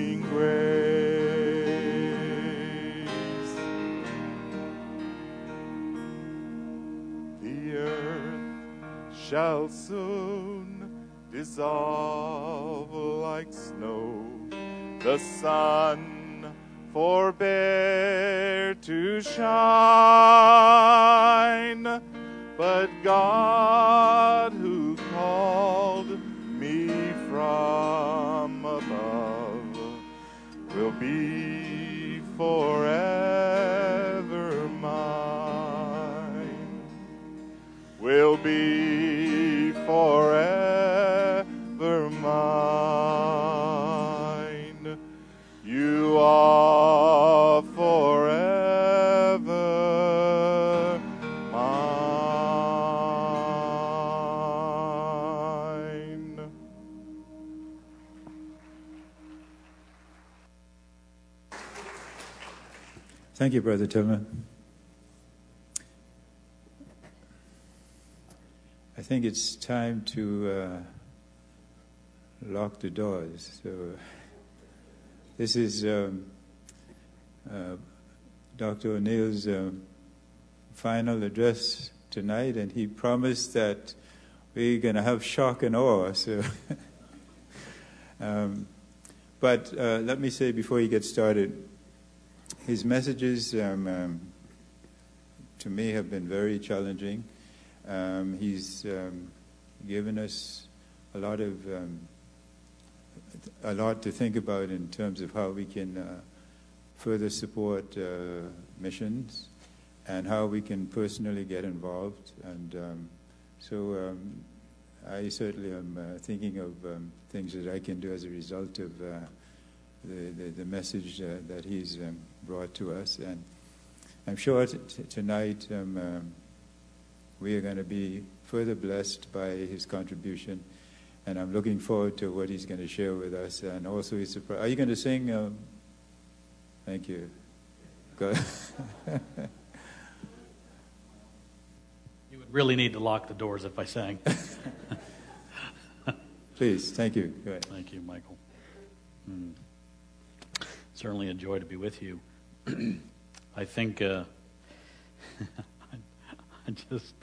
shall soon dissolve like snow. The sun forbear to shine, but God who Thank you, Brother Tillman. I think it's time to uh, lock the doors. So this is um, uh, Dr. O'Neill's uh, final address tonight, and he promised that we're going to have shock and awe. So, um, but uh, let me say before he gets started, his messages um, um, to me have been very challenging. Um, he's um, given us a lot of um, a lot to think about in terms of how we can uh, further support uh, missions and how we can personally get involved. And um, so I certainly am uh, thinking of things that I can do as a result of uh, the, the, the, message uh, that he's brought to us. And I'm sure t- t- tonight um, um, we are going to be further blessed by his contribution. And I'm looking forward to what he's going to share with us. And also, he's surprised. Are you going to sing? Um, thank you. Good. you would really need to lock the doors if I sang. Please, thank you. Thank you, Michael. Mm. Certainly a joy to be with you. I think uh, I just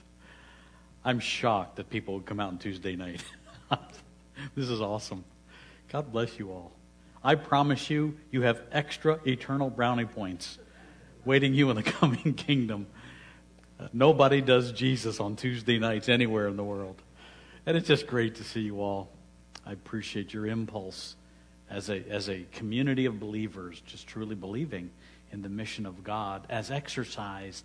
I'm shocked that people would come out on Tuesday night. this is awesome. God bless you all. I promise you, you have extra eternal brownie points waiting you in the coming kingdom. Uh, nobody does Jesus on Tuesday nights anywhere in the world. And it's just great to see you all. I appreciate your impulse as a, as a community of believers, just truly believing in the mission of God as exercised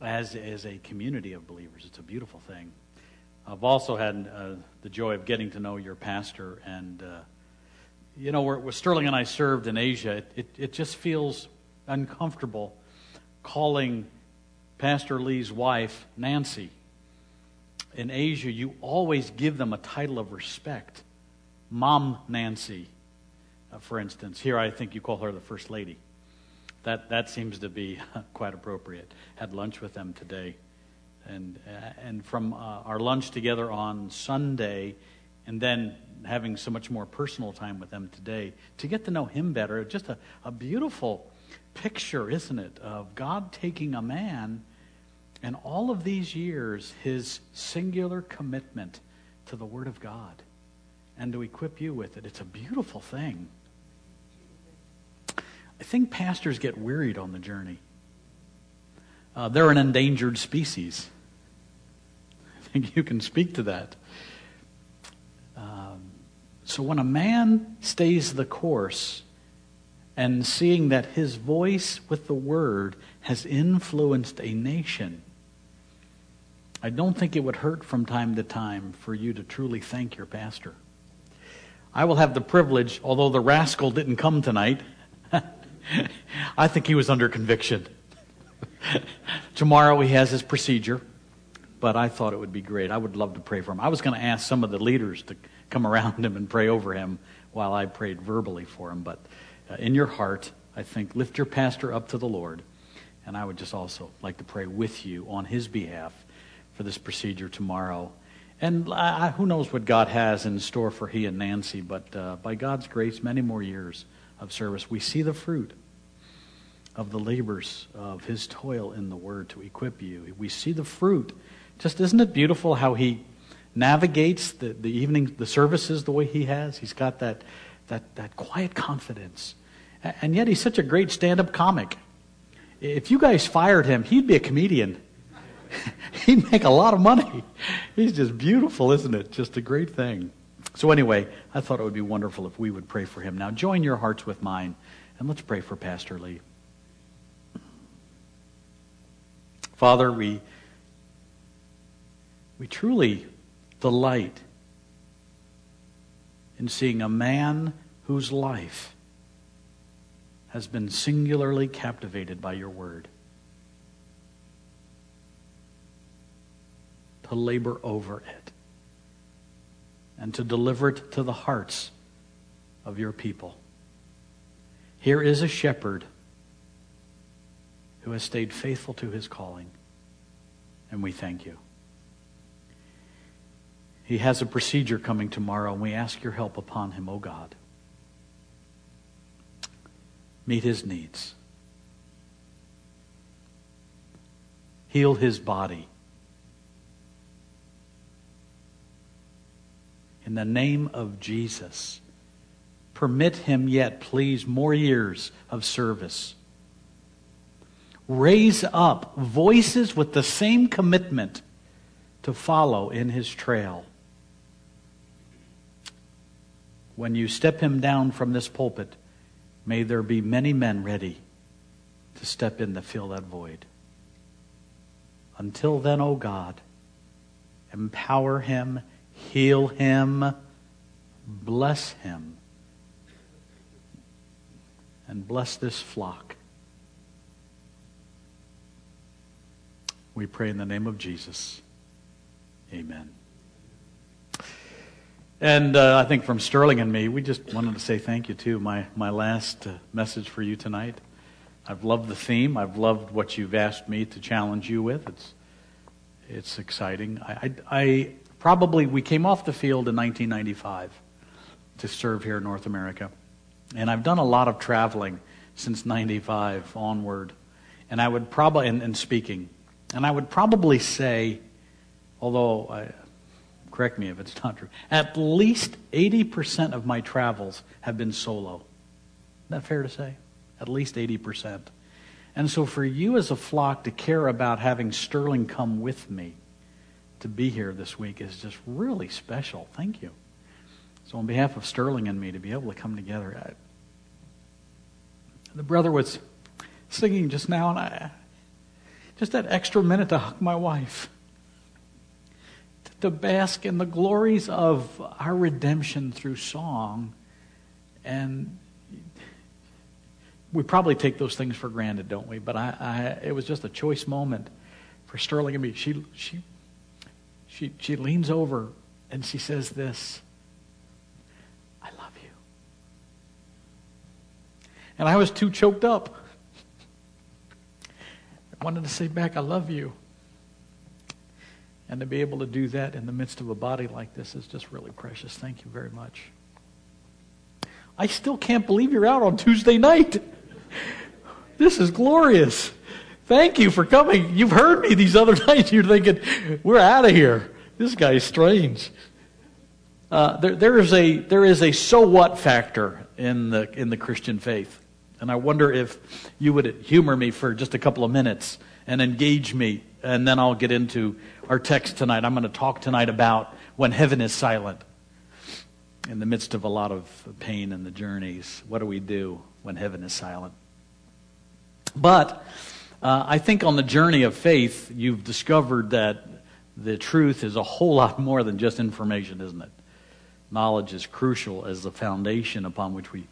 as, is a community of believers. It's a beautiful thing. I've also had uh, the joy of getting to know your pastor. And, uh, you know, where, where, Sterling and I served in Asia, it, it, it just feels uncomfortable calling Pastor Lee's wife Nancy. In Asia, you always give them a title of respect. Mom Nancy, uh, for instance. Here, I think you call her the First Lady. That, that seems to be quite appropriate. Had lunch with them today and uh, and from uh, our lunch together on Sunday, and then having so much more personal time with them today to get to know him better. Just a, a beautiful picture, isn't it, of God taking a man and all of these years, his singular commitment to the Word of God and to equip you with it. It's a beautiful thing. I think pastors get wearied on the journey. Uh, they're an endangered species. I think you can speak to that. Um, so when a man stays the course and seeing that his voice with the word has influenced a nation, I don't think it would hurt from time to time for you to truly thank your pastor. I will have the privilege, although the rascal didn't come tonight, I think he was under conviction. Tomorrow he has his procedure, but I thought it would be great. I would love to pray for him. I was going to ask some of the leaders to come around him and pray over him while I prayed verbally for him. But uh, in your heart, I think lift your pastor up to the Lord. And I would just also like to pray with you on his behalf for this procedure tomorrow. And I, who knows what God has in store for he and Nancy, but uh, by God's grace, many more years of service. We see the fruit of the labors of his toil in the word to equip you. We see the fruit. Just isn't it beautiful how he navigates the, the evening, the services the way he has? He's got that, that, that quiet confidence. And yet he's such a great stand up comic. If you guys fired him, he'd be a comedian. he'd make a lot of money. He's just beautiful, isn't it? Just a great thing. So, anyway, I thought it would be wonderful if we would pray for him. Now, join your hearts with mine, and let's pray for Pastor Lee. Father, we, we truly delight in seeing a man whose life has been singularly captivated by your word. To labor over it and to deliver it to the hearts of your people. Here is a shepherd who has stayed faithful to his calling, and we thank you. He has a procedure coming tomorrow, and we ask your help upon him, O God. Meet his needs. heal his body. In the name of Jesus, permit him yet, please, more years of service. Raise up voices with the same commitment to follow in his trail. When you step him down from this pulpit, may there be many men ready to step in to fill that void. Until then, O oh God, empower him, heal him, bless him, and bless this flock. We pray in the name of Jesus. Amen. And uh, I think from Sterling and me, we just wanted to say thank you too. My my last uh, message for you tonight. I've loved the theme. I've loved what you've asked me to challenge you with. It's it's exciting. I, I, I probably we came off the field in 1995 to serve here in North America, and I've done a lot of traveling since '95 onward. And I would probably and, and speaking, and I would probably say although, I, correct me if it's not true, at least 80% of my travels have been solo. Isn't that fair to say? At least 80%. And so for you as a flock to care about having Sterling come with me to be here this week is just really special. Thank you. So on behalf of Sterling and me to be able to come together, I, the brother was singing just now, and I just that extra minute to hug my wife to bask in the glories of our redemption through song. And we probably take those things for granted, don't we? But I, I, it was just a choice moment for Sterling and me. She, she, she, she leans over and she says this I love you. And I was too choked up. I wanted to say back, I love you. And to be able to do that in the midst of a body like this is just really precious. Thank you very much. I still can't believe you're out on Tuesday night. This is glorious. Thank you for coming. You've heard me these other nights. You're thinking, we're out of here. This guy's strange. Uh, there, there, is a, there is a so what factor in the, in the Christian faith. And I wonder if you would humor me for just a couple of minutes and engage me, and then I'll get into our text tonight. I'm going to talk tonight about when heaven is silent. In the midst of a lot of pain and the journeys, what do we do when heaven is silent? But uh, I think on the journey of faith, you've discovered that the truth is a whole lot more than just information, isn't it? Knowledge is crucial as the foundation upon which we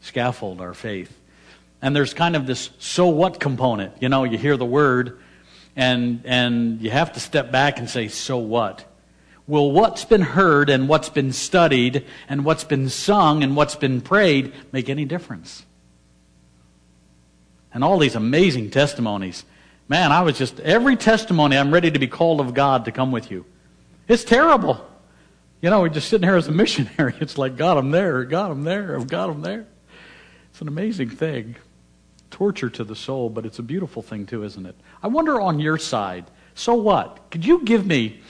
scaffold our faith. And there's kind of this so what component. You know, you hear the word, and, and you have to step back and say, so what? Well, what's been heard and what's been studied and what's been sung and what's been prayed make any difference? And all these amazing testimonies. Man, I was just, every testimony, I'm ready to be called of God to come with you. It's terrible. You know, we're just sitting here as a missionary. It's like, God, I'm there, God, I'm there, oh, I've got him there. It's an amazing thing torture to the soul, but it's a beautiful thing too, isn't it? I wonder on your side, so what? Could you give me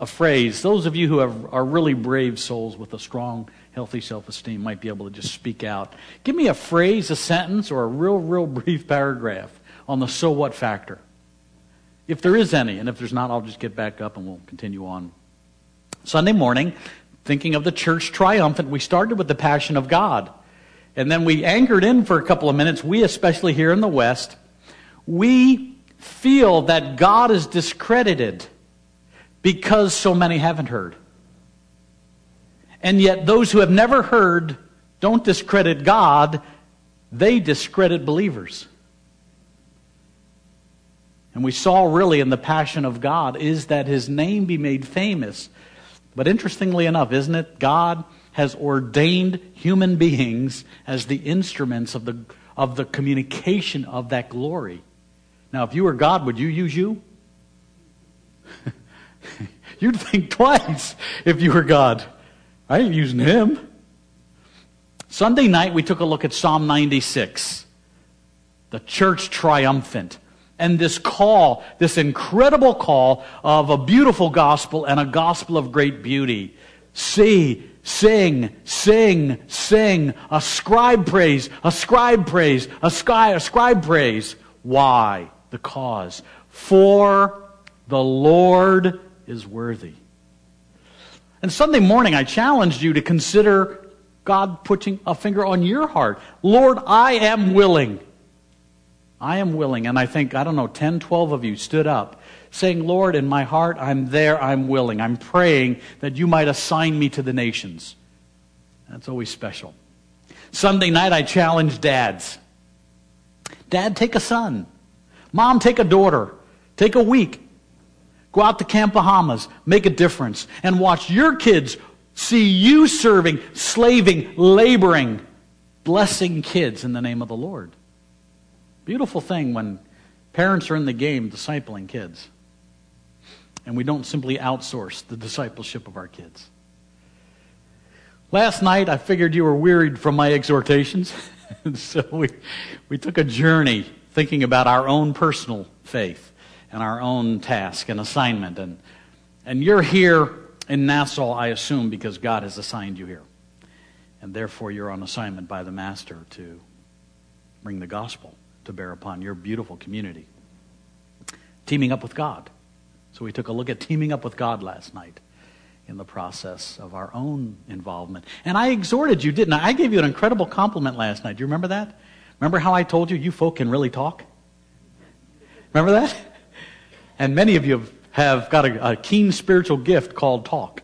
a phrase? Those of you who have, are really brave souls with a strong, healthy self esteem might be able to just speak out. Give me a phrase, a sentence, or a real, real brief paragraph on the so what factor. If there is any, and if there's not, I'll just get back up and we'll continue on. Sunday morning, thinking of the church triumphant, we started with the passion of God. And then we anchored in for a couple of minutes. We, especially here in the West, we feel that God is discredited because so many haven't heard. And yet, those who have never heard don't discredit God, they discredit believers. And we saw really in the passion of God is that his name be made famous. But interestingly enough, isn't it? God has ordained human beings as the instruments of the, of the communication of that glory. Now, if you were God, would you use you? You'd think twice if you were God. I ain't using him. Sunday night, we took a look at Psalm 96, the church triumphant. and this call, this incredible call of a beautiful gospel and a gospel of great beauty. See, sing, sing, sing, ascribe praise, ascribe praise, ascribe, ascribe praise. Why? The cause. For the Lord is worthy. And Sunday morning, I challenged you to consider God putting a finger on your heart. Lord, I am willing. I am willing. And I think, I don't know, 10, 12 of you stood up saying, Lord, in my heart, I'm there, I'm willing. I'm praying that you might assign me to the nations. That's always special. Sunday night, I challenged dads. Dad, take a son. Mom, take a daughter. Take a week. Go out to Camp Bahamas. Make a difference. And watch your kids see you serving, slaving, laboring, blessing kids in the name of the Lord. Beautiful thing when parents are in the game discipling kids. And we don't simply outsource the discipleship of our kids. Last night, I figured you were wearied from my exhortations. so we, we took a journey thinking about our own personal faith and our own task and assignment. And, and you're here in Nassau, I assume, because God has assigned you here. And therefore, you're on assignment by the Master to bring the gospel to bear upon your beautiful community. Teaming up with God. So we took a look at teaming up with God last night in the process of our own involvement. And I exhorted you, didn't I? I gave you an incredible compliment last night. Do you remember that? Remember how I told you you folk can really talk? Remember that? And many of you have got a, a keen spiritual gift called talk.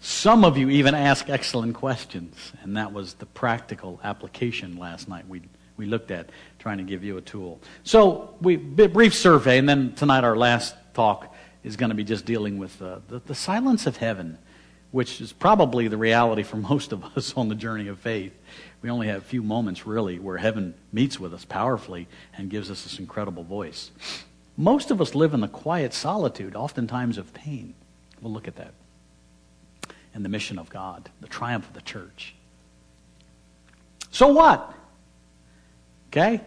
Some of you even ask excellent questions, and that was the practical application last night we, we looked at, trying to give you a tool. So, we brief survey, and then tonight our last talk is going to be just dealing with uh, the, the silence of heaven, which is probably the reality for most of us on the journey of faith. We only have a few moments, really, where heaven meets with us powerfully and gives us this incredible voice. Most of us live in the quiet solitude, oftentimes of pain. We'll look at that. And the mission of God, the triumph of the church. So what? Okay?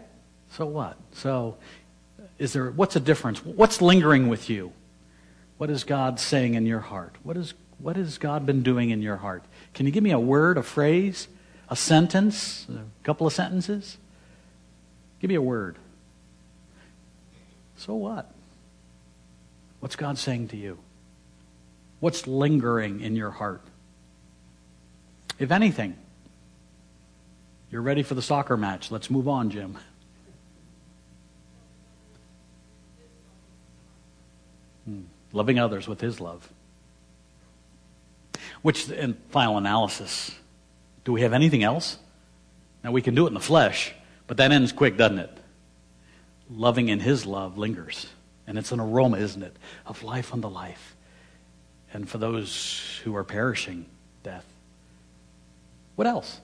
So what? So is there what's the difference? What's lingering with you? What is God saying in your heart? What is what has God been doing in your heart? Can you give me a word, a phrase, a sentence, a couple of sentences? Give me a word. So what? What's God saying to you? What's lingering in your heart? If anything, you're ready for the soccer match. Let's move on, Jim. Hmm. Loving others with his love. Which, in final analysis, do we have anything else? Now, we can do it in the flesh, but that ends quick, doesn't it? Loving in his love lingers. And it's an aroma, isn't it, of life unto life. And for those who are perishing, death. What else?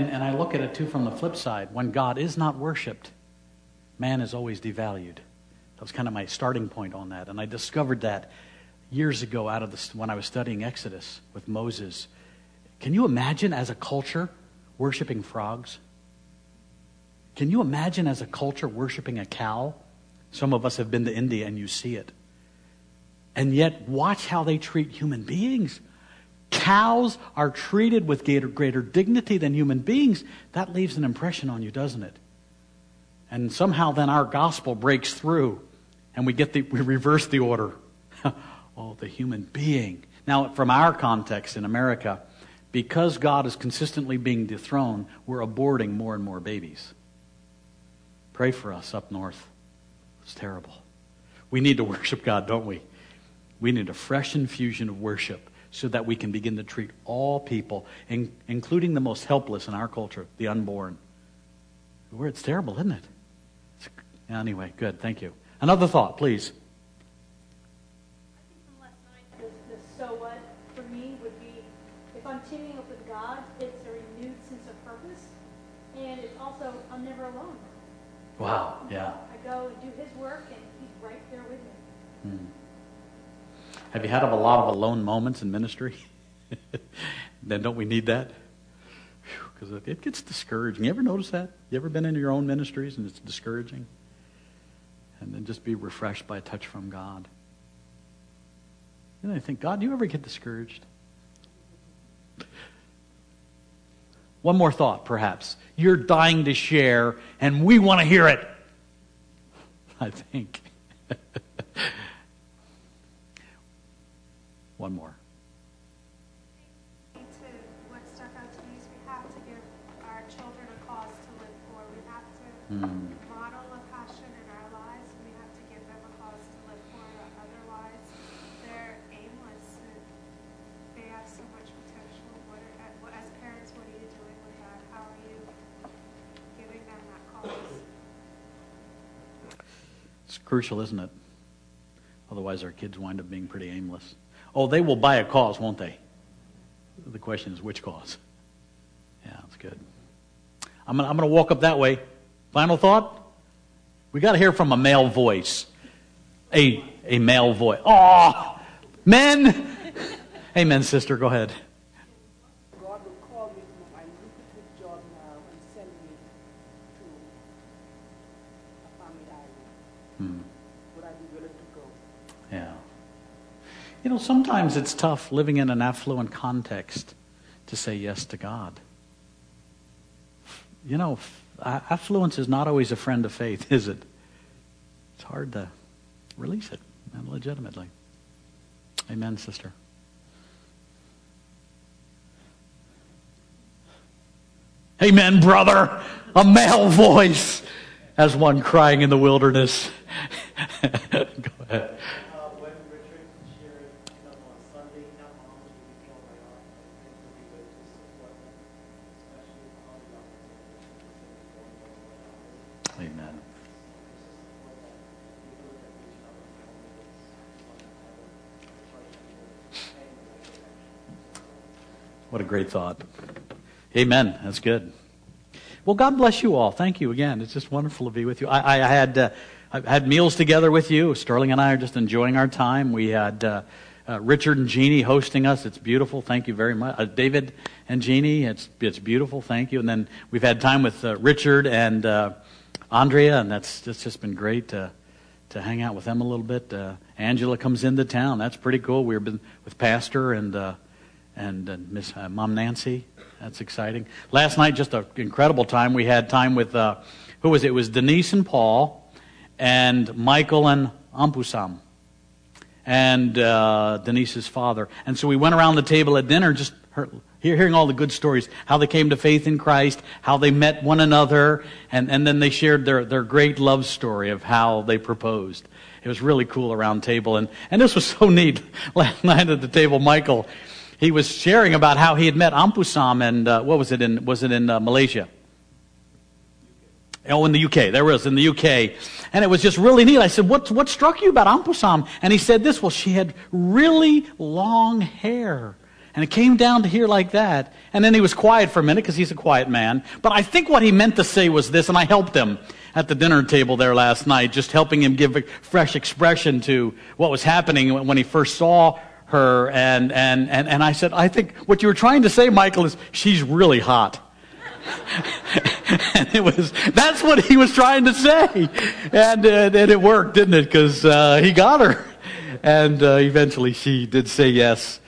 And, and I look at it too from the flip side. When God is not worshiped, man is always devalued. That was kind of my starting point on that. And I discovered that years ago out of this, when I was studying Exodus with Moses. Can you imagine as a culture worshiping frogs? Can you imagine as a culture worshiping a cow? Some of us have been to India and you see it. And yet, watch how they treat human beings. Cows are treated with greater, greater dignity than human beings. That leaves an impression on you, doesn't it? And somehow then our gospel breaks through and we get the we reverse the order. oh, the human being. Now, from our context in America, because God is consistently being dethroned, we're aborting more and more babies. Pray for us up north. It's terrible. We need to worship God, don't we? We need a fresh infusion of worship so that we can begin to treat all people, in, including the most helpless in our culture, the unborn. Where it's terrible, isn't it? It's, anyway, good. Thank you. Another thought, please. I think from last night, the, the so what for me would be if I'm teaming up with God, it's a renewed sense of purpose, and it's also I'm never alone. Wow, yeah. I go and do His work, and He's right there with me. Hmm. Have you had a lot of alone moments in ministry? then don't we need that? Because it gets discouraging. You ever notice that? You ever been in your own ministries and it's discouraging? And then just be refreshed by a touch from God. And I think, God, do you ever get discouraged? One more thought, perhaps. You're dying to share, and we want to hear it. I think. One more. What stuck out to me is we have to give our children a cause to live for. We have to Mm. model a passion in our lives. We have to give them a cause to live for. Otherwise, they're aimless and they have so much potential. What, are, what as parents, what are you doing with that? How are you giving them that cause? It's crucial, isn't it? Otherwise, our kids wind up being pretty aimless. Oh, they will buy a cause, won't they? The question is, which cause? Yeah, that's good. I'm going to walk up that way. Final thought? We got to hear from a male voice. A, a male voice. Oh, men! Amen, sister. Go ahead. God will call me from my lucrative job now and send me to a family island. Hmm. Would I be willing to go? Yeah. You know, sometimes it's tough living in an affluent context to say yes to God. You know, affluence is not always a friend of faith, is it? It's hard to release it and legitimately. Amen, sister. Amen, brother. A male voice as one crying in the wilderness. Go ahead. Amen. What a great thought. Amen. That's good. Well, God bless you all. Thank you again. It's just wonderful to be with you. I, I had uh, I had meals together with you. Sterling and I are just enjoying our time. We had uh, uh, Richard and Jeannie hosting us. It's beautiful. Thank you very much. Uh, David and Jeannie. It's it's beautiful. Thank you. And then we've had time with uh, Richard and uh, Andrea, and that's that's just been great to to hang out with them a little bit. Angela comes into town. That's pretty cool. We've been with Pastor and uh, and uh, Miss uh, Mom Nancy. That's exciting. Last night, just an incredible time. We had time with uh, who was it? It was Denise and Paul, and Michael and Ampusam, and uh, Denise's father. And so we went around the table at dinner, just hear- hearing all the good stories, how they came to faith in Christ, how they met one another, and, and then they shared their, their great love story of how they proposed. It was really cool around table, and, and this was so neat. Last night at the table, Michael, he was sharing about how he had met Ampusam, and uh, what was it in? Was it in uh, Malaysia? Oh, in the UK. There was in the UK. And it was just really neat. I said, what, what struck you about Ampusam? And he said this, well, she had really long hair. And it came down to here like that. And then he was quiet for a minute because he's a quiet man. But I think what he meant to say was this, and I helped him at the dinner table there last night, just helping him give a fresh expression to what was happening when he first saw her. And, and, and, and I said, I think what you were trying to say, Michael, is she's really hot. and it was that's what he was trying to say and, uh, and it worked didn't it because uh, he got her and uh, eventually she did say yes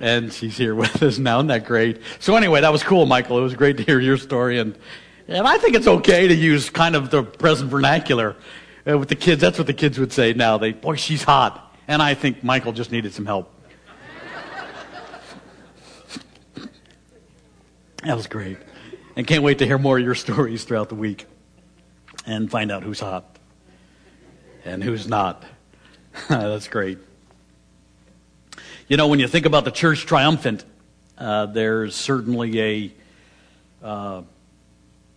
and she's here with us now isn't that great so anyway that was cool michael it was great to hear your story and and i think it's okay to use kind of the present vernacular uh, with the kids. That's what the kids would say now. They, boy, she's hot. And I think Michael just needed some help. That was great. And can't wait to hear more of your stories throughout the week and find out who's hot and who's not. That's great. You know, when you think about the church triumphant, uh, there's certainly a uh,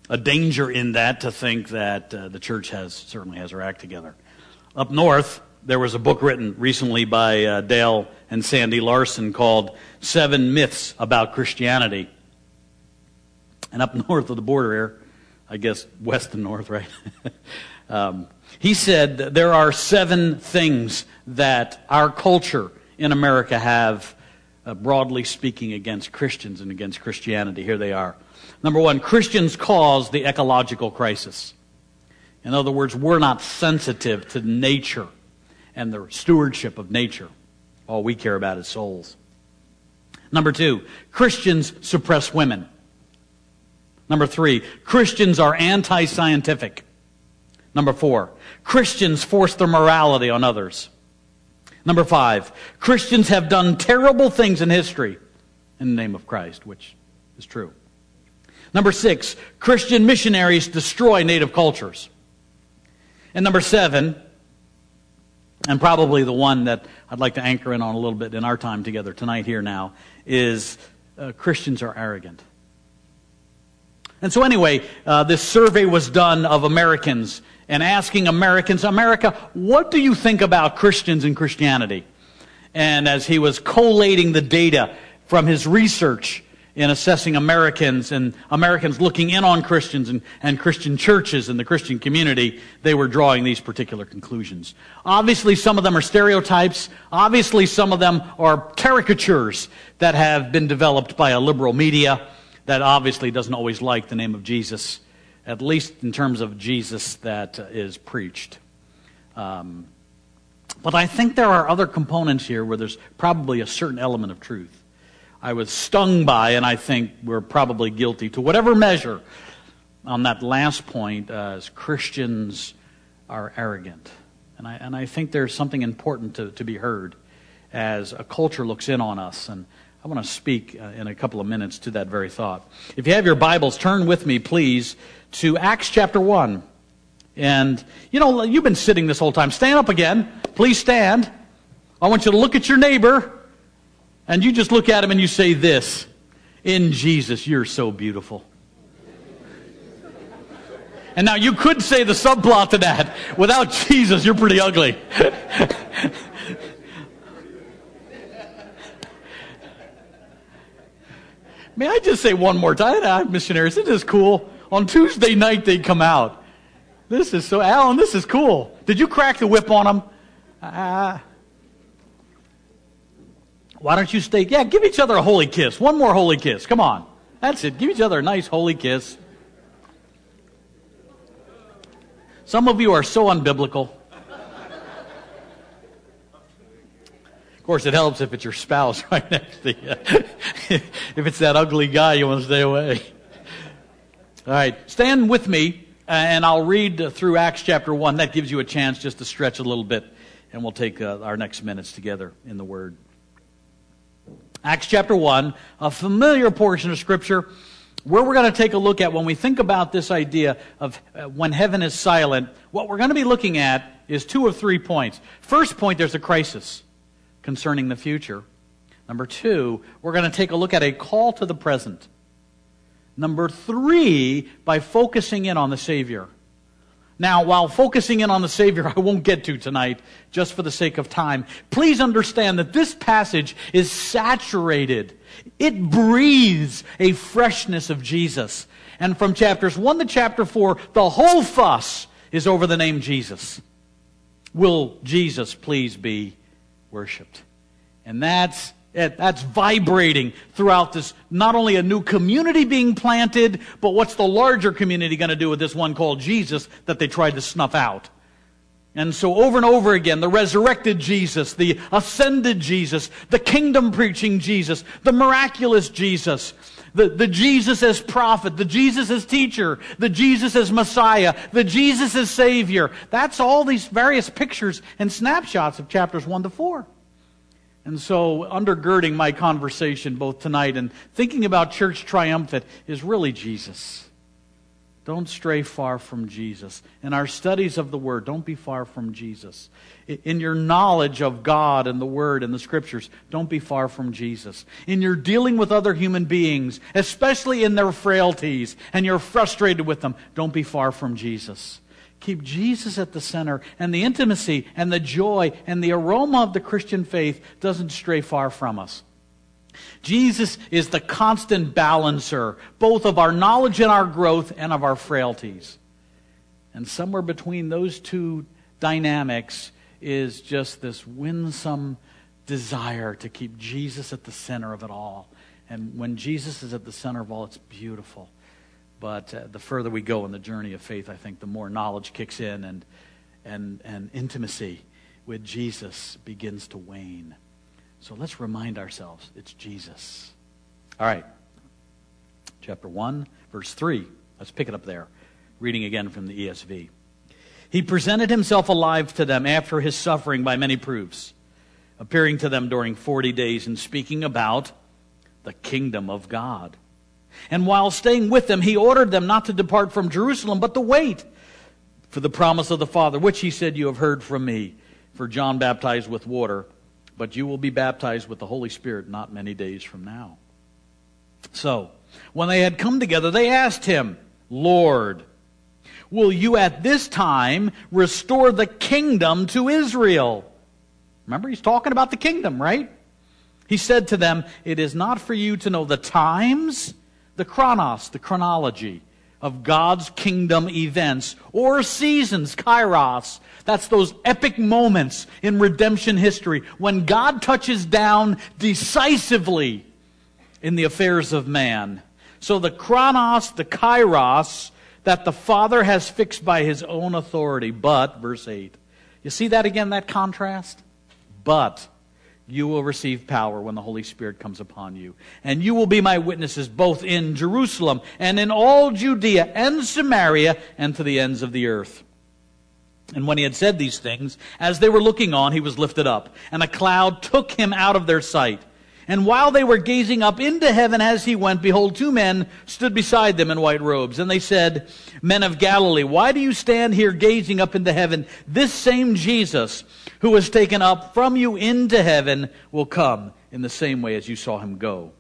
a danger in that to think that uh, the church has certainly has her act together. Up north, there was a book written recently by uh, Dale and Sandy Larsen called Seven Myths About Christianity. And up north of the border here, I guess west and north, right? um, he said there are seven things that our culture in America have, uh, broadly speaking, against Christians and against Christianity. Here they are. Number one, Christians cause the ecological crisis. In other words, we're not sensitive to nature and the stewardship of nature. All we care about is souls. Number two, Christians suppress women. Number three, Christians are anti scientific. Number four, Christians force their morality on others. Number five, Christians have done terrible things in history in the name of Christ, which is true. Number six, Christian missionaries destroy native cultures. And number seven, and probably the one that I'd like to anchor in on a little bit in our time together tonight here now, is uh, Christians are arrogant. And so, anyway, uh, this survey was done of Americans and asking Americans, America, what do you think about Christians and Christianity? And as he was collating the data from his research in assessing Americans and Americans looking in on Christians and, and Christian churches and the Christian community, they were drawing these particular conclusions. Obviously, some of them are stereotypes. Obviously, some of them are caricatures that have been developed by a liberal media that obviously doesn't always like the name of Jesus, at least in terms of Jesus that is preached. Um, but I think there are other components here where there's probably a certain element of truth. I was stung by, and I think we're probably guilty to whatever measure on that last point uh, as Christians are arrogant. And I, and I think there's something important to, to be heard as a culture looks in on us. And I want to speak uh, in a couple of minutes to that very thought. If you have your Bibles, turn with me, please, to Acts chapter 1. And, you know, you've been sitting this whole time. Stand up again. Please stand. I want you to look at your neighbor and you just look at him and you say this In Jesus, you're so beautiful. And now you could say the subplot to that without Jesus, you're pretty ugly. May I just say one more time? I have missionaries. This is cool. On Tuesday night, they come out. This is so, Alan, this is cool. Did you crack the whip on them? Ah. Uh, why don't you stay? Yeah, give each other a holy kiss. One more holy kiss. Come on. That's it. Give each other a nice holy kiss. Some of you are so unbiblical. Of course, it helps if it's your spouse right next to you. if it's that ugly guy, you want to stay away. All right, stand with me, and I'll read through Acts chapter 1. That gives you a chance just to stretch a little bit, and we'll take uh, our next minutes together in the Word. Acts chapter 1, a familiar portion of Scripture where we're going to take a look at when we think about this idea of uh, when heaven is silent, what we're going to be looking at is two or three points. First point, there's a crisis concerning the future. Number two, we're going to take a look at a call to the present. Number three, by focusing in on the Savior. Now, while focusing in on the Savior, I won't get to tonight, just for the sake of time, please understand that this passage is saturated. It breathes a freshness of Jesus. And from chapters 1 to chapter 4, the whole fuss is over the name Jesus. Will Jesus please be worshiped? And that's it, that's vibrating throughout this, not only a new community being planted, but what's the larger community going to do with this one called Jesus that they tried to snuff out? And so over and over again, the resurrected Jesus, the ascended Jesus, the kingdom preaching Jesus, the miraculous Jesus, The, the Jesus as prophet, the Jesus as teacher, the Jesus as Messiah, the Jesus as Savior. That's all these various pictures and snapshots of chapters 1 to 4. And so, undergirding my conversation both tonight and thinking about church triumphant is really Jesus. Don't stray far from Jesus. In our studies of the Word, don't be far from Jesus. In your knowledge of God and the Word and the Scriptures, don't be far from Jesus. In your dealing with other human beings, especially in their frailties, and you're frustrated with them, don't be far from Jesus. Keep Jesus at the center, and the intimacy and the joy and the aroma of the Christian faith doesn't stray far from us. Jesus is the constant balancer, both of our knowledge and our growth and of our frailties. And somewhere between those two dynamics is just this winsome desire to keep Jesus at the center of it all. And when Jesus is at the center of all, it's beautiful. But uh, the further we go in the journey of faith, I think the more knowledge kicks in and, and, and intimacy with Jesus begins to wane. So let's remind ourselves it's Jesus. All right. Chapter 1, verse 3. Let's pick it up there. Reading again from the ESV. He presented himself alive to them after his suffering by many proofs, appearing to them during 40 days and speaking about the kingdom of God. And while staying with them, he ordered them not to depart from Jerusalem, but to wait for the promise of the Father, which he said, You have heard from me. For John baptized with water but you will be baptized with the Holy Spirit not many days from now. So, when they had come together, they asked him, Lord, will you at this time restore the kingdom to Israel? Remember, he's talking about the kingdom, right? He said to them, It is not for you to know the times, the chronos, the chronology of God's kingdom events or seasons, kairos. That's those epic moments in redemption history when God touches down decisively in the affairs of man. So the chronos, the kairos, that the Father has fixed by his own authority. But, verse 8, you see that again, that contrast? But you will receive power when the Holy Spirit comes upon you. And you will be my witnesses both in Jerusalem and in all Judea and Samaria and to the ends of the earth. And when he had said these things, as they were looking on, he was lifted up, and a cloud took him out of their sight. And while they were gazing up into heaven as he went, behold, two men stood beside them in white robes. And they said, Men of Galilee, why do you stand here gazing up into heaven? This same Jesus who was taken up from you into heaven will come in the same way as you saw him go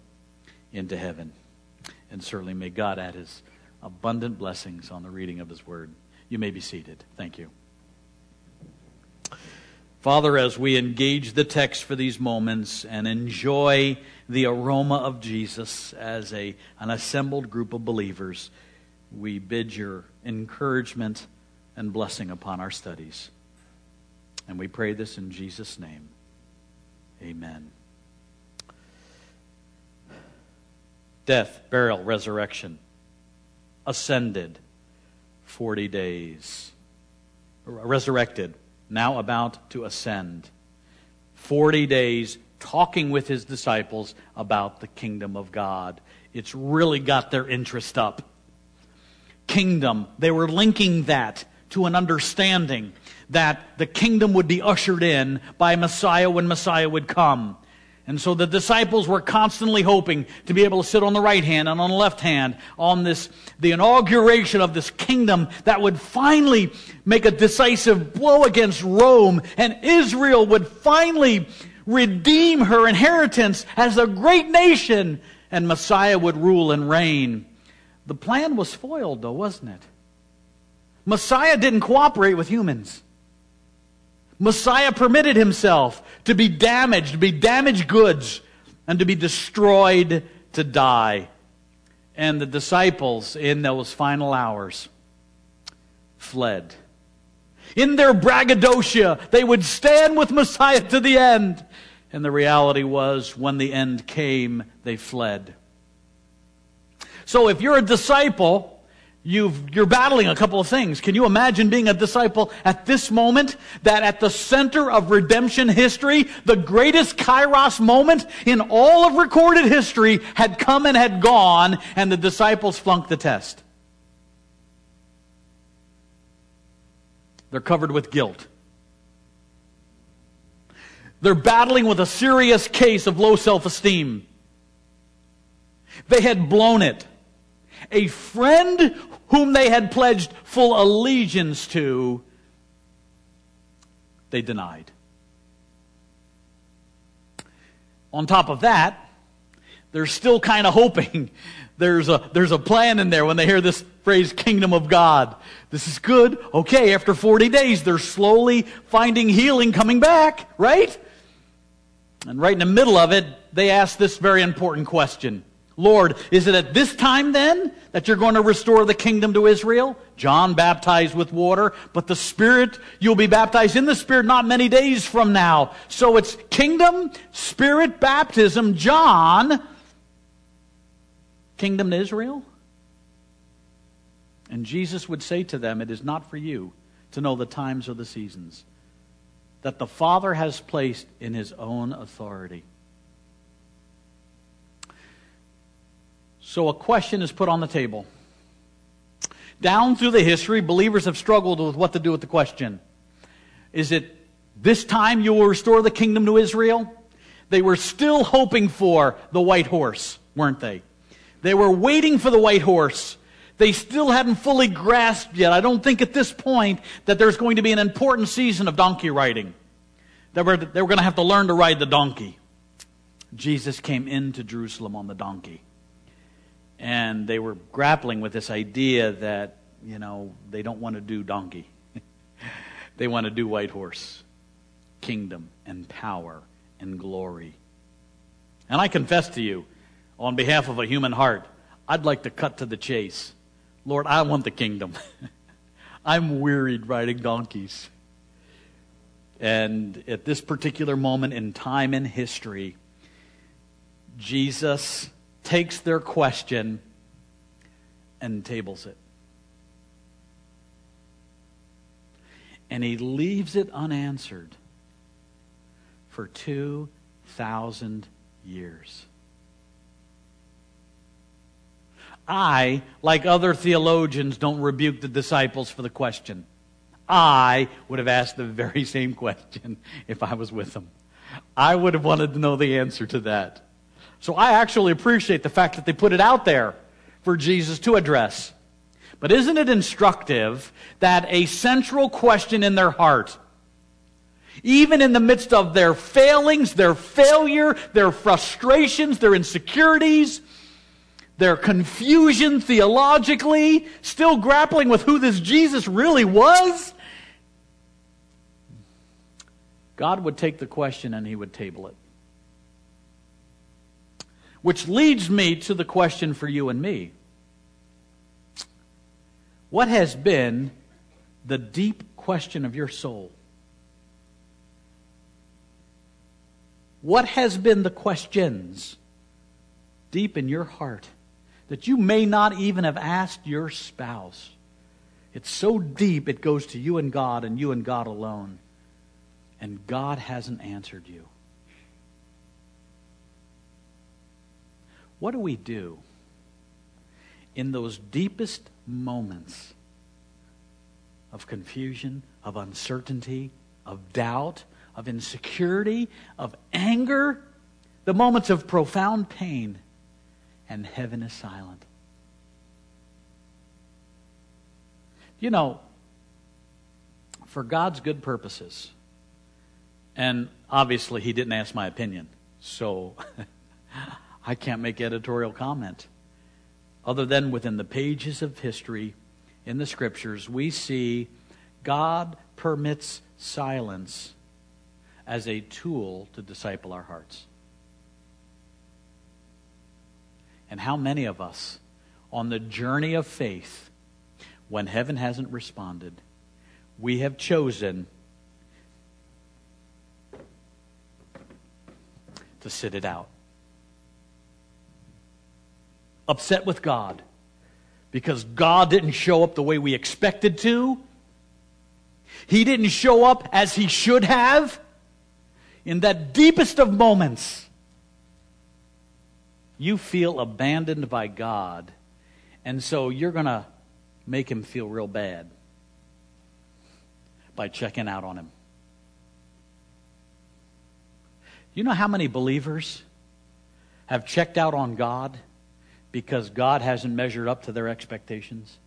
into heaven. And certainly may God add his abundant blessings on the reading of his word. You may be seated. Thank you. Father, as we engage the text for these moments and enjoy the aroma of Jesus as a, an assembled group of believers, we bid your encouragement and blessing upon our studies. And we pray this in Jesus' name. Amen. Death, burial, resurrection, ascended 40 days, resurrected now about to ascend. 40 days talking with his disciples about the kingdom of God. It's really got their interest up. Kingdom, they were linking that to an understanding that the kingdom would be ushered in by Messiah when Messiah would come. And so the disciples were constantly hoping to be able to sit on the right hand and on the left hand on this, the inauguration of this kingdom that would finally make a decisive blow against Rome and Israel would finally redeem her inheritance as a great nation and Messiah would rule and reign. The plan was foiled though, wasn't it? Messiah didn't cooperate with humans. Messiah permitted himself to be damaged, to be damaged goods, and to be destroyed to die. And the disciples, in those final hours, fled. In their braggadocio, they would stand with Messiah to the end. And the reality was, when the end came, they fled. So if you're a disciple, You've, you're battling a couple of things. Can you imagine being a disciple at this moment? That at the center of redemption history, the greatest kairos moment in all of recorded history had come and had gone, and the disciples flunked the test. They're covered with guilt. They're battling with a serious case of low self esteem. They had blown it. A friend whom they had pledged full allegiance to, they denied. On top of that, they're still kind of hoping there's a, there's a plan in there when they hear this phrase, kingdom of God. This is good. Okay, after 40 days, they're slowly finding healing coming back, right? And right in the middle of it, they ask this very important question Lord, is it at this time then that you're going to restore the kingdom to Israel? John baptized with water, but the Spirit, you'll be baptized in the Spirit not many days from now. So it's kingdom, Spirit, baptism, John, kingdom to Israel. And Jesus would say to them, It is not for you to know the times or the seasons that the Father has placed in his own authority. So a question is put on the table. Down through the history, believers have struggled with what to do with the question. Is it this time you will restore the kingdom to Israel? They were still hoping for the white horse, weren't they? They were waiting for the white horse. They still hadn't fully grasped yet. I don't think at this point that there's going to be an important season of donkey riding. They were, they were going to have to learn to ride the donkey. Jesus came into Jerusalem on the donkey and they were grappling with this idea that you know they don't want to do donkey. They want to do white horse. Kingdom and power and glory. And i confess to you on behalf of a human heart i'd like to cut to the chase. Lord i want the kingdom. I'm wearied riding donkeys. And at this particular moment in time in history jesus takes their question and tables it. And he leaves it unanswered for 2,000 years. I, like other theologians, don't rebuke the disciples for the question. I would have asked the very same question if I was with them. I would have wanted to know the answer to that. So I actually appreciate the fact that they put it out there for Jesus to address. But isn't it instructive that a central question in their heart, even in the midst of their failings, their failure, their frustrations, their insecurities, their confusion theologically, still grappling with who this Jesus really was, God would take the question and he would table it. Which leads me to the question for you and me What has been the deep question of your soul? What has been the questions deep in your heart that you may not even have asked your spouse? It's so deep it goes to you and God and you and God alone. And God hasn't answered you. What do we do in those deepest moments of confusion, of uncertainty, of doubt, of insecurity, of anger, the moments of profound pain, and heaven is silent? You know, for God's good purposes, and obviously he didn't ask my opinion, so I can't make editorial comment. Other than within the pages of history in the scriptures, we see God permits silence as a tool to disciple our hearts. And how many of us on the journey of faith, when heaven hasn't responded, we have chosen to sit it out? Upset with God because God didn't show up the way we expected to. He didn't show up as he should have. In that deepest of moments, you feel abandoned by God, and so you're going to make him feel real bad by checking out on him. You know how many believers have checked out on God because God hasn't measured up to their expectations?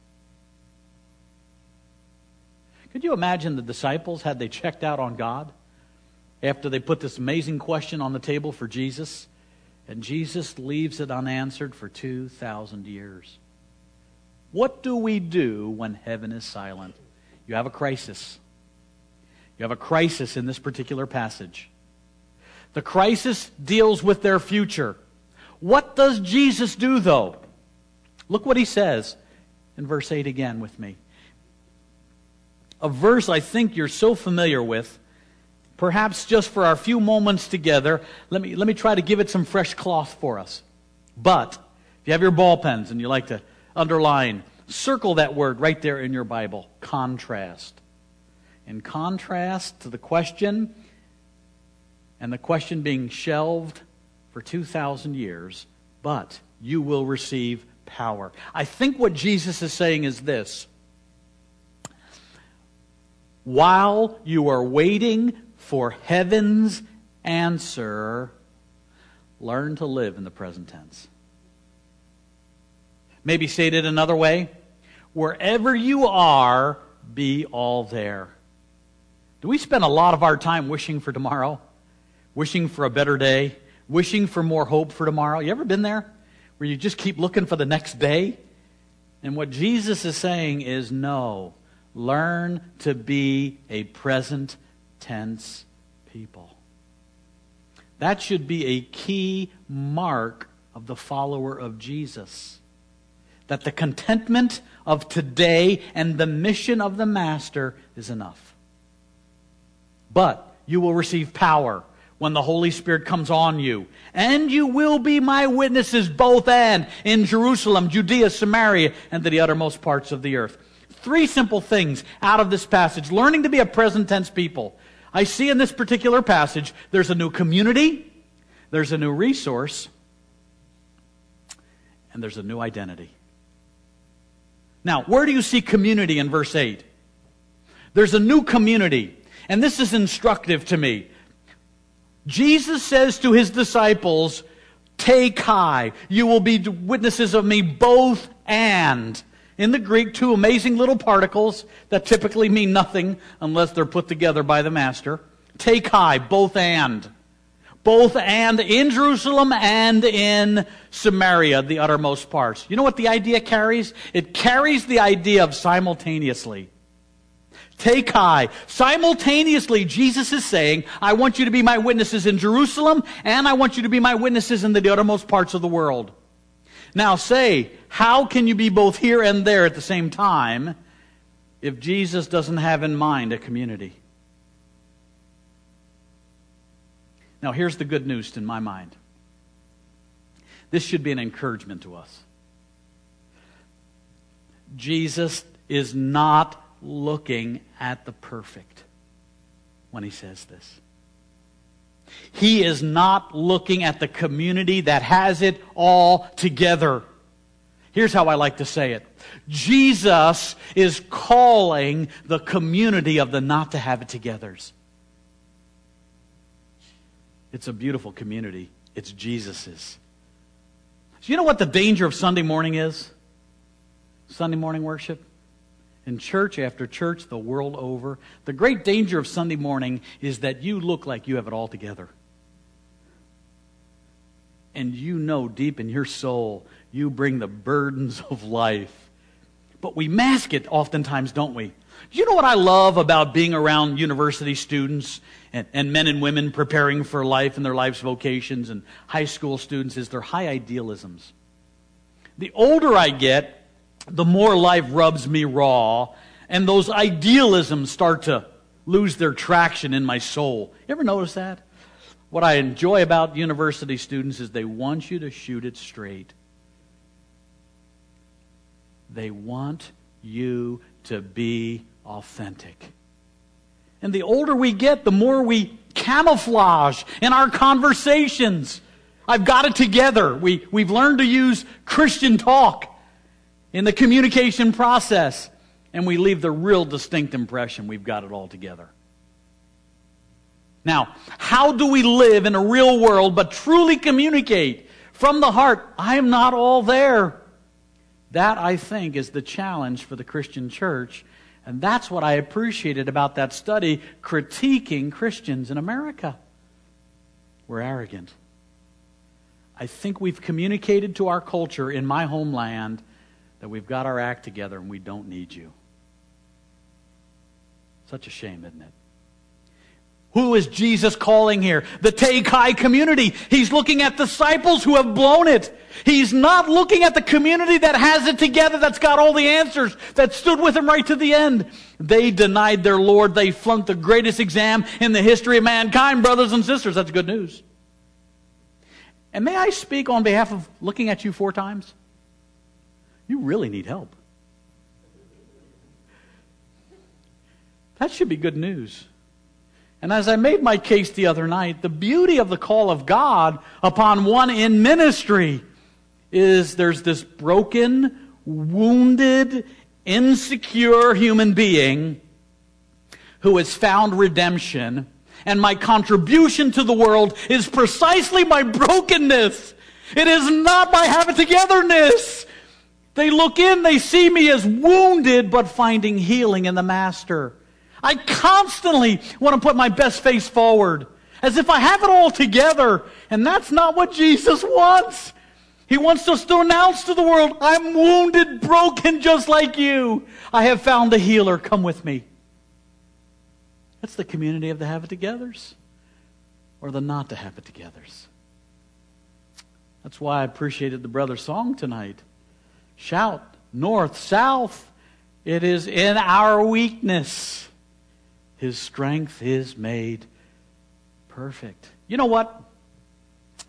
Could you imagine the disciples had they checked out on God after they put this amazing question on the table for Jesus? And Jesus leaves it unanswered for 2,000 years. What do we do when heaven is silent? You have a crisis. You have a crisis in this particular passage. The crisis deals with their future. What does Jesus do, though? Look what he says in verse 8 again with me. A verse I think you're so familiar with. Perhaps just for our few moments together, let me, let me try to give it some fresh cloth for us. But, if you have your ball pens and you like to underline, circle that word right there in your Bible contrast. In contrast to the question, and the question being shelved for 2,000 years, but you will receive power. I think what Jesus is saying is this while you are waiting for heaven's answer, learn to live in the present tense. Maybe stated another way wherever you are, be all there. Do we spend a lot of our time wishing for tomorrow? Wishing for a better day? Wishing for more hope for tomorrow? You ever been there? Where you just keep looking for the next day? And what Jesus is saying is no. Learn to be a present tense people. That should be a key mark of the follower of Jesus. That the contentment of today and the mission of the Master is enough. But you will receive power when the Holy Spirit comes on you. And you will be my witnesses both and in Jerusalem, Judea, Samaria, and to the uttermost parts of the earth. Three simple things out of this passage. Learning to be a present tense people. I see in this particular passage there's a new community, there's a new resource, and there's a new identity. Now, where do you see community in verse 8? There's a new community. And this is instructive to me. Jesus says to his disciples, Te kai. You will be witnesses of me both and. In the Greek, two amazing little particles that typically mean nothing unless they're put together by the master. Te kai, both and. Both and in Jerusalem and in Samaria, the uttermost parts. You know what the idea carries? It carries the idea of simultaneously. Te kai. Simultaneously, Jesus is saying, I want you to be my witnesses in Jerusalem, and I want you to be my witnesses in the uttermost parts of the world. Now say, how can you be both here and there at the same time if Jesus doesn't have in mind a community? Now, here's the good news in my mind. This should be an encouragement to us. Jesus is not looking at the perfect when he says this. He is not looking at the community that has it all together. Here's how I like to say it Jesus is calling the community of the not to have it togethers. It's a beautiful community. It's Jesus's. So, you know what the danger of Sunday morning is? Sunday morning worship? In church after church the world over. The great danger of Sunday morning is that you look like you have it all together. And you know deep in your soul you bring the burdens of life. But we mask it oftentimes, don't we? Do you know what I love about being around university students and, and men and women preparing for life and their life's vocations and high school students is their high idealisms. The older I get, the more life rubs me raw, and those idealisms start to lose their traction in my soul. You ever notice that? What I enjoy about university students is they want you to shoot it straight. They want you to be authentic. And the older we get, the more we camouflage in our conversations. I've got it together. We, we've learned to use Christian talk in the communication process, and we leave the real distinct impression we've got it all together. Now, how do we live in a real world but truly communicate from the heart? I am not all there. That, I think, is the challenge for the Christian church. And that's what I appreciated about that study critiquing Christians in America. We're arrogant. I think we've communicated to our culture in my homeland that we've got our act together and we don't need you. Such a shame, isn't it? Who is Jesus calling here? The te kai community. He's looking at disciples who have blown it. He's not looking at the community that has it together, that's got all the answers, that stood with him right to the end. They denied their Lord. They flunked the greatest exam in the history of mankind, brothers and sisters. That's good news. And may I speak on behalf of looking at you four times? You really need help. That should be good news. And as I made my case the other night, the beauty of the call of God upon one in ministry is there's this broken, wounded, insecure human being who has found redemption. And my contribution to the world is precisely my brokenness. It is not my have it togetherness. They look in, they see me as wounded, but finding healing in the Master. I constantly want to put my best face forward as if I have it all together. And that's not what Jesus wants. He wants us to announce to the world, I'm wounded, broken, just like you. I have found a healer. Come with me. That's the community of the have it togethers or the not to have it togethers. That's why I appreciated the brother's song tonight. Shout north, south. It is in our weakness his strength is made perfect. You know what?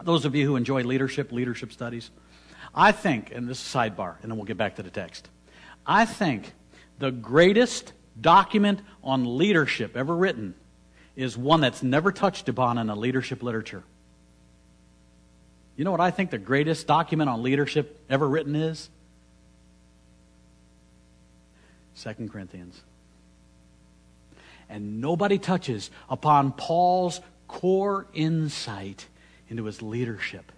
Those of you who enjoy leadership, leadership studies, I think, and this is sidebar, and then we'll get back to the text. I think the greatest document on leadership ever written is one that's never touched upon in the leadership literature. You know what I think the greatest document on leadership ever written is? Second Corinthians and nobody touches upon Paul's core insight into his leadership.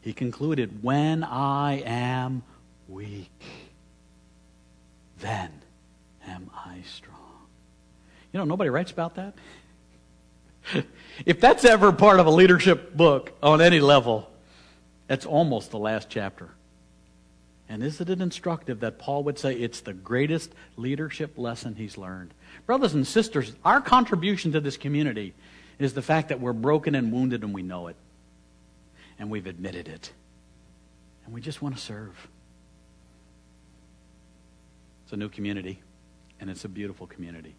He concluded, When I am weak, then am I strong. You know, nobody writes about that. if that's ever part of a leadership book on any level, that's almost the last chapter. And isn't it instructive that Paul would say it's the greatest leadership lesson he's learned? Brothers and sisters, our contribution to this community is the fact that we're broken and wounded and we know it. And we've admitted it. And we just want to serve. It's a new community, and it's a beautiful community.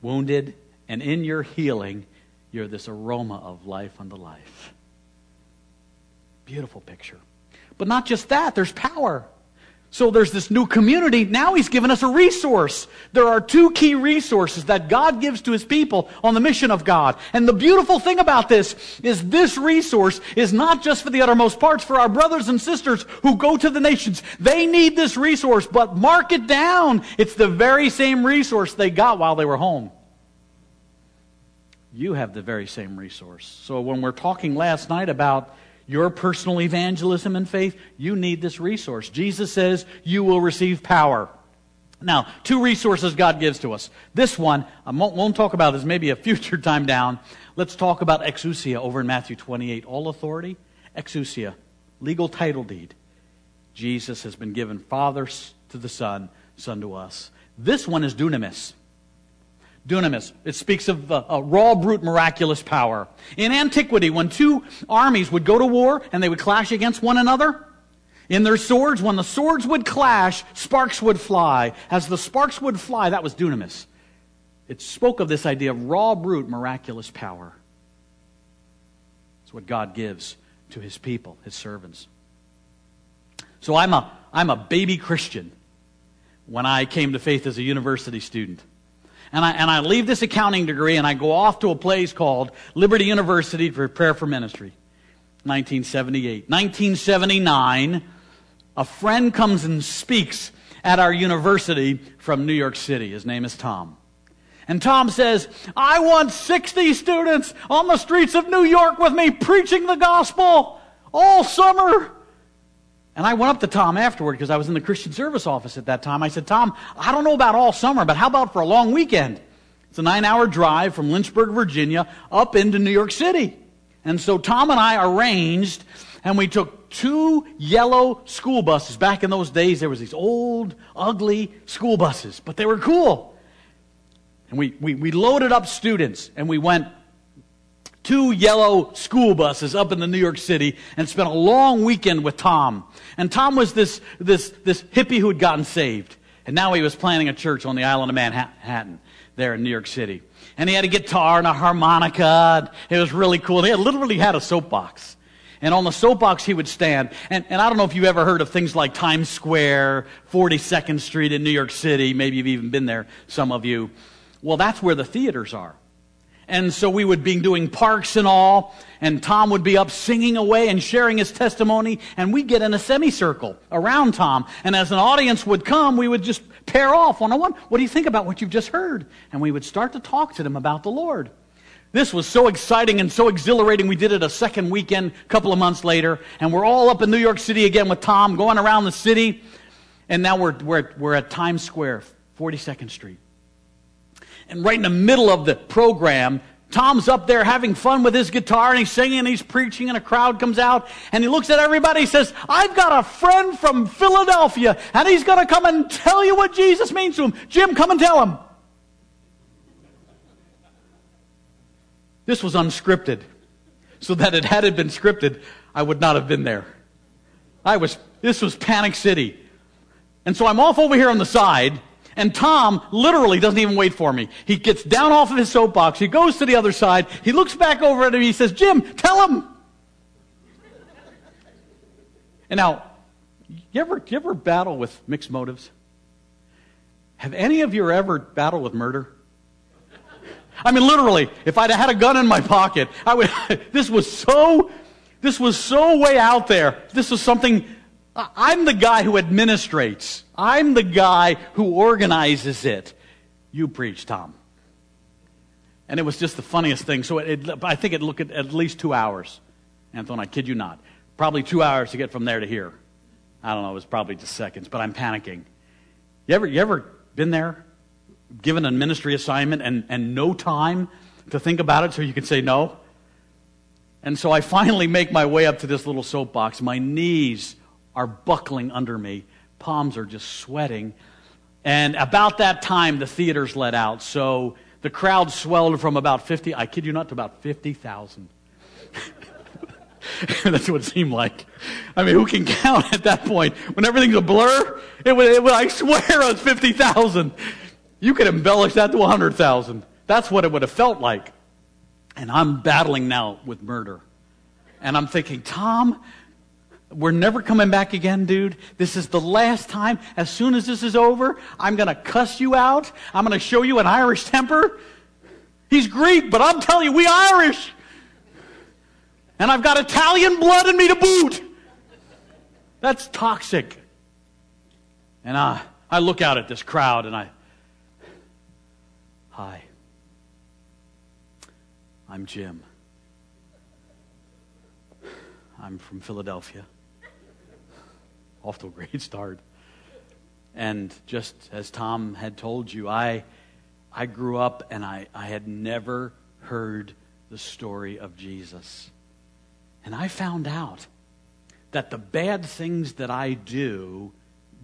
Wounded, and in your healing, you're this aroma of life unto life. Beautiful picture. But not just that, there's power. So there's this new community. Now he's given us a resource. There are two key resources that God gives to his people on the mission of God. And the beautiful thing about this is this resource is not just for the uttermost parts, for our brothers and sisters who go to the nations. They need this resource, but mark it down. It's the very same resource they got while they were home. You have the very same resource. So when we're talking last night about your personal evangelism and faith, you need this resource. Jesus says you will receive power. Now, two resources God gives to us. This one, I won't, won't, talk about this, maybe a future time down. Let's talk about exousia over in Matthew 28. All authority, exousia, legal title deed. Jesus has been given Father to the Son, Son to us. This one is dunamis dunamis. It speaks of uh, raw, brute, miraculous power. In antiquity, when two armies would go to war and they would clash against one another, in their swords, when the swords would clash, sparks would fly. As the sparks would fly, that was dunamis. It spoke of this idea of raw, brute, miraculous power. It's what God gives to his people, his servants. So I'm a, I'm a baby Christian when I came to faith as a university student. And I, and I leave this accounting degree and I go off to a place called Liberty University to prepare for ministry. 1978. 1979, a friend comes and speaks at our university from New York City. His name is Tom. And Tom says, I want 60 students on the streets of New York with me preaching the gospel all summer. And I went up to Tom afterward because I was in the Christian service office at that time. I said, Tom, I don't know about all summer, but how about for a long weekend? It's a nine hour drive from Lynchburg, Virginia, up into New York City. And so Tom and I arranged, and we took two yellow school buses. Back in those days, there was these old, ugly school buses, but they were cool. And we, we, we loaded up students and we went two yellow school buses up in the New York City and spent a long weekend with Tom. And Tom was this, this, this hippie who had gotten saved. And now he was planning a church on the island of Manhattan there in New York City. And he had a guitar and a harmonica. It was really cool. He had, literally had a soapbox. And on the soapbox he would stand. And, and I don't know if you've ever heard of things like Times Square, 42nd Street in New York City. Maybe you've even been there, some of you. Well, that's where the theaters are. And so we would be doing parks and all, and Tom would be up singing away and sharing his testimony, and we'd get in a semicircle around Tom. And as an audience would come, we would just pair off one on one. What do you think about what you've just heard? And we would start to talk to them about the Lord. This was so exciting and so exhilarating. We did it a second weekend a couple of months later, and we're all up in New York City again with Tom, going around the city. And now we're, we're, we're at Times Square, 42nd Street. And right in the middle of the program, Tom's up there having fun with his guitar and he's singing and he's preaching and a crowd comes out and he looks at everybody and says, I've got a friend from Philadelphia and he's going to come and tell you what Jesus means to him. Jim, come and tell him. This was unscripted. So that it had it been scripted, I would not have been there. I was, this was Panic City. And so I'm off over here on the side and Tom literally doesn't even wait for me. He gets down off of his soapbox. He goes to the other side. He looks back over at me. He says, Jim, tell him. And now, you ever, you ever battle with mixed motives? Have any of you ever battled with murder? I mean, literally, if I'd had a gun in my pocket, I would, this was so, this was so way out there. This was something I'm the guy who administrates. I'm the guy who organizes it. You preach, Tom. And it was just the funniest thing. So it, it, I think it took at least two hours. Anthony, I kid you not. Probably two hours to get from there to here. I don't know, it was probably just seconds, but I'm panicking. You ever, you ever been there, given a ministry assignment, and, and no time to think about it so you can say no? And so I finally make my way up to this little soapbox. My knees are buckling under me. Palms are just sweating. And about that time, the theaters let out. So the crowd swelled from about 50, I kid you not, to about 50,000. That's what it seemed like. I mean, who can count at that point? When everything's a blur, it would, it would I swear it was 50,000. You could embellish that to 100,000. That's what it would have felt like. And I'm battling now with murder. And I'm thinking, Tom, we're never coming back again, dude. This is the last time. As soon as this is over, I'm going to cuss you out. I'm going to show you an Irish temper. He's Greek, but I'm telling you, we Irish. And I've got Italian blood in me to boot. That's toxic. And I, I look out at this crowd and I, hi, I'm Jim. I'm from Philadelphia off to a great start. And just as Tom had told you, I, I grew up and I, I had never heard the story of Jesus. And I found out that the bad things that I do,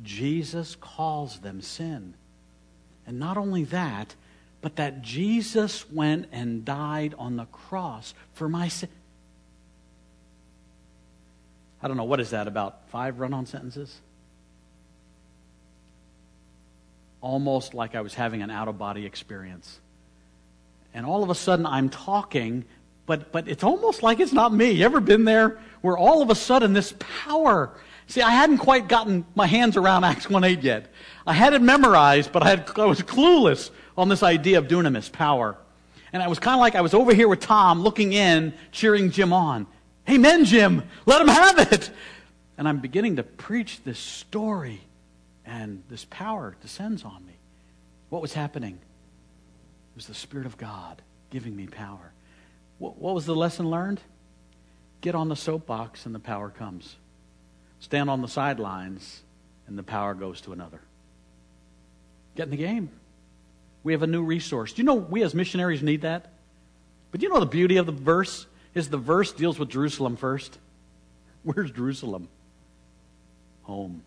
Jesus calls them sin. And not only that, but that Jesus went and died on the cross for my sin. I don't know, what is that, about five run on sentences? Almost like I was having an out of body experience. And all of a sudden I'm talking, but, but it's almost like it's not me. You ever been there where all of a sudden this power See, I hadn't quite gotten my hands around Acts 1 8 yet. I had it memorized, but I, had, I was clueless on this idea of dunamis, power. And I was kind of like I was over here with Tom looking in, cheering Jim on. Amen, Jim. Let him have it. And I'm beginning to preach this story, and this power descends on me. What was happening? It was the Spirit of God giving me power. What, what was the lesson learned? Get on the soapbox, and the power comes. Stand on the sidelines, and the power goes to another. Get in the game. We have a new resource. Do you know we as missionaries need that? But do you know the beauty of the verse? Is the verse deals with Jerusalem first. Where's Jerusalem? Home.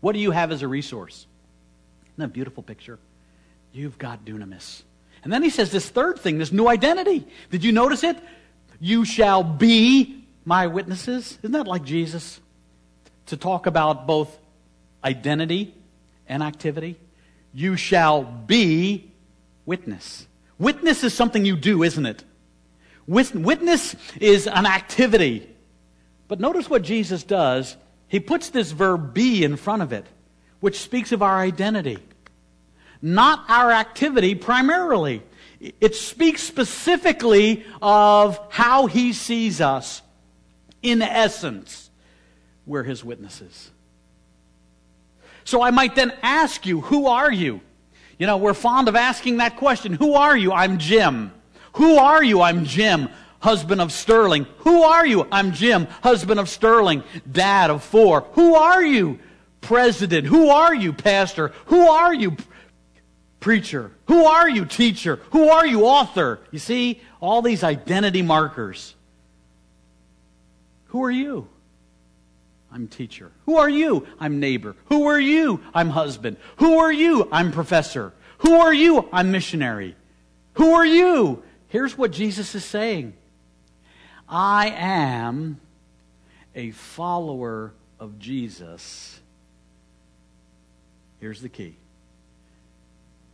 What do you have as a resource? Isn't that a beautiful picture? You've got dunamis. And then he says this third thing, this new identity. Did you notice it? You shall be my witnesses. Isn't that like Jesus? To talk about both identity and activity. You shall be witness. Witness is something you do, isn't it? Witness is an activity. But notice what Jesus does. He puts this verb be in front of it, which speaks of our identity not our activity primarily. It speaks specifically of how he sees us. In essence, we're his witnesses. So I might then ask you, who are you? You know, we're fond of asking that question. Who are you? I'm Jim. Who are you? I'm Jim, husband of Sterling. Who are you? I'm Jim, husband of Sterling, dad of four. Who are you? President. Who are you, pastor? Who are you, preacher? Who are you, teacher? Who are you, author? You see, all these identity markers. Who are you? I'm teacher. Who are you? I'm neighbor. Who are you? I'm husband. Who are you? I'm professor. Who are you? I'm missionary. Who are you? Here's what Jesus is saying. I am a follower of Jesus. Here's the key.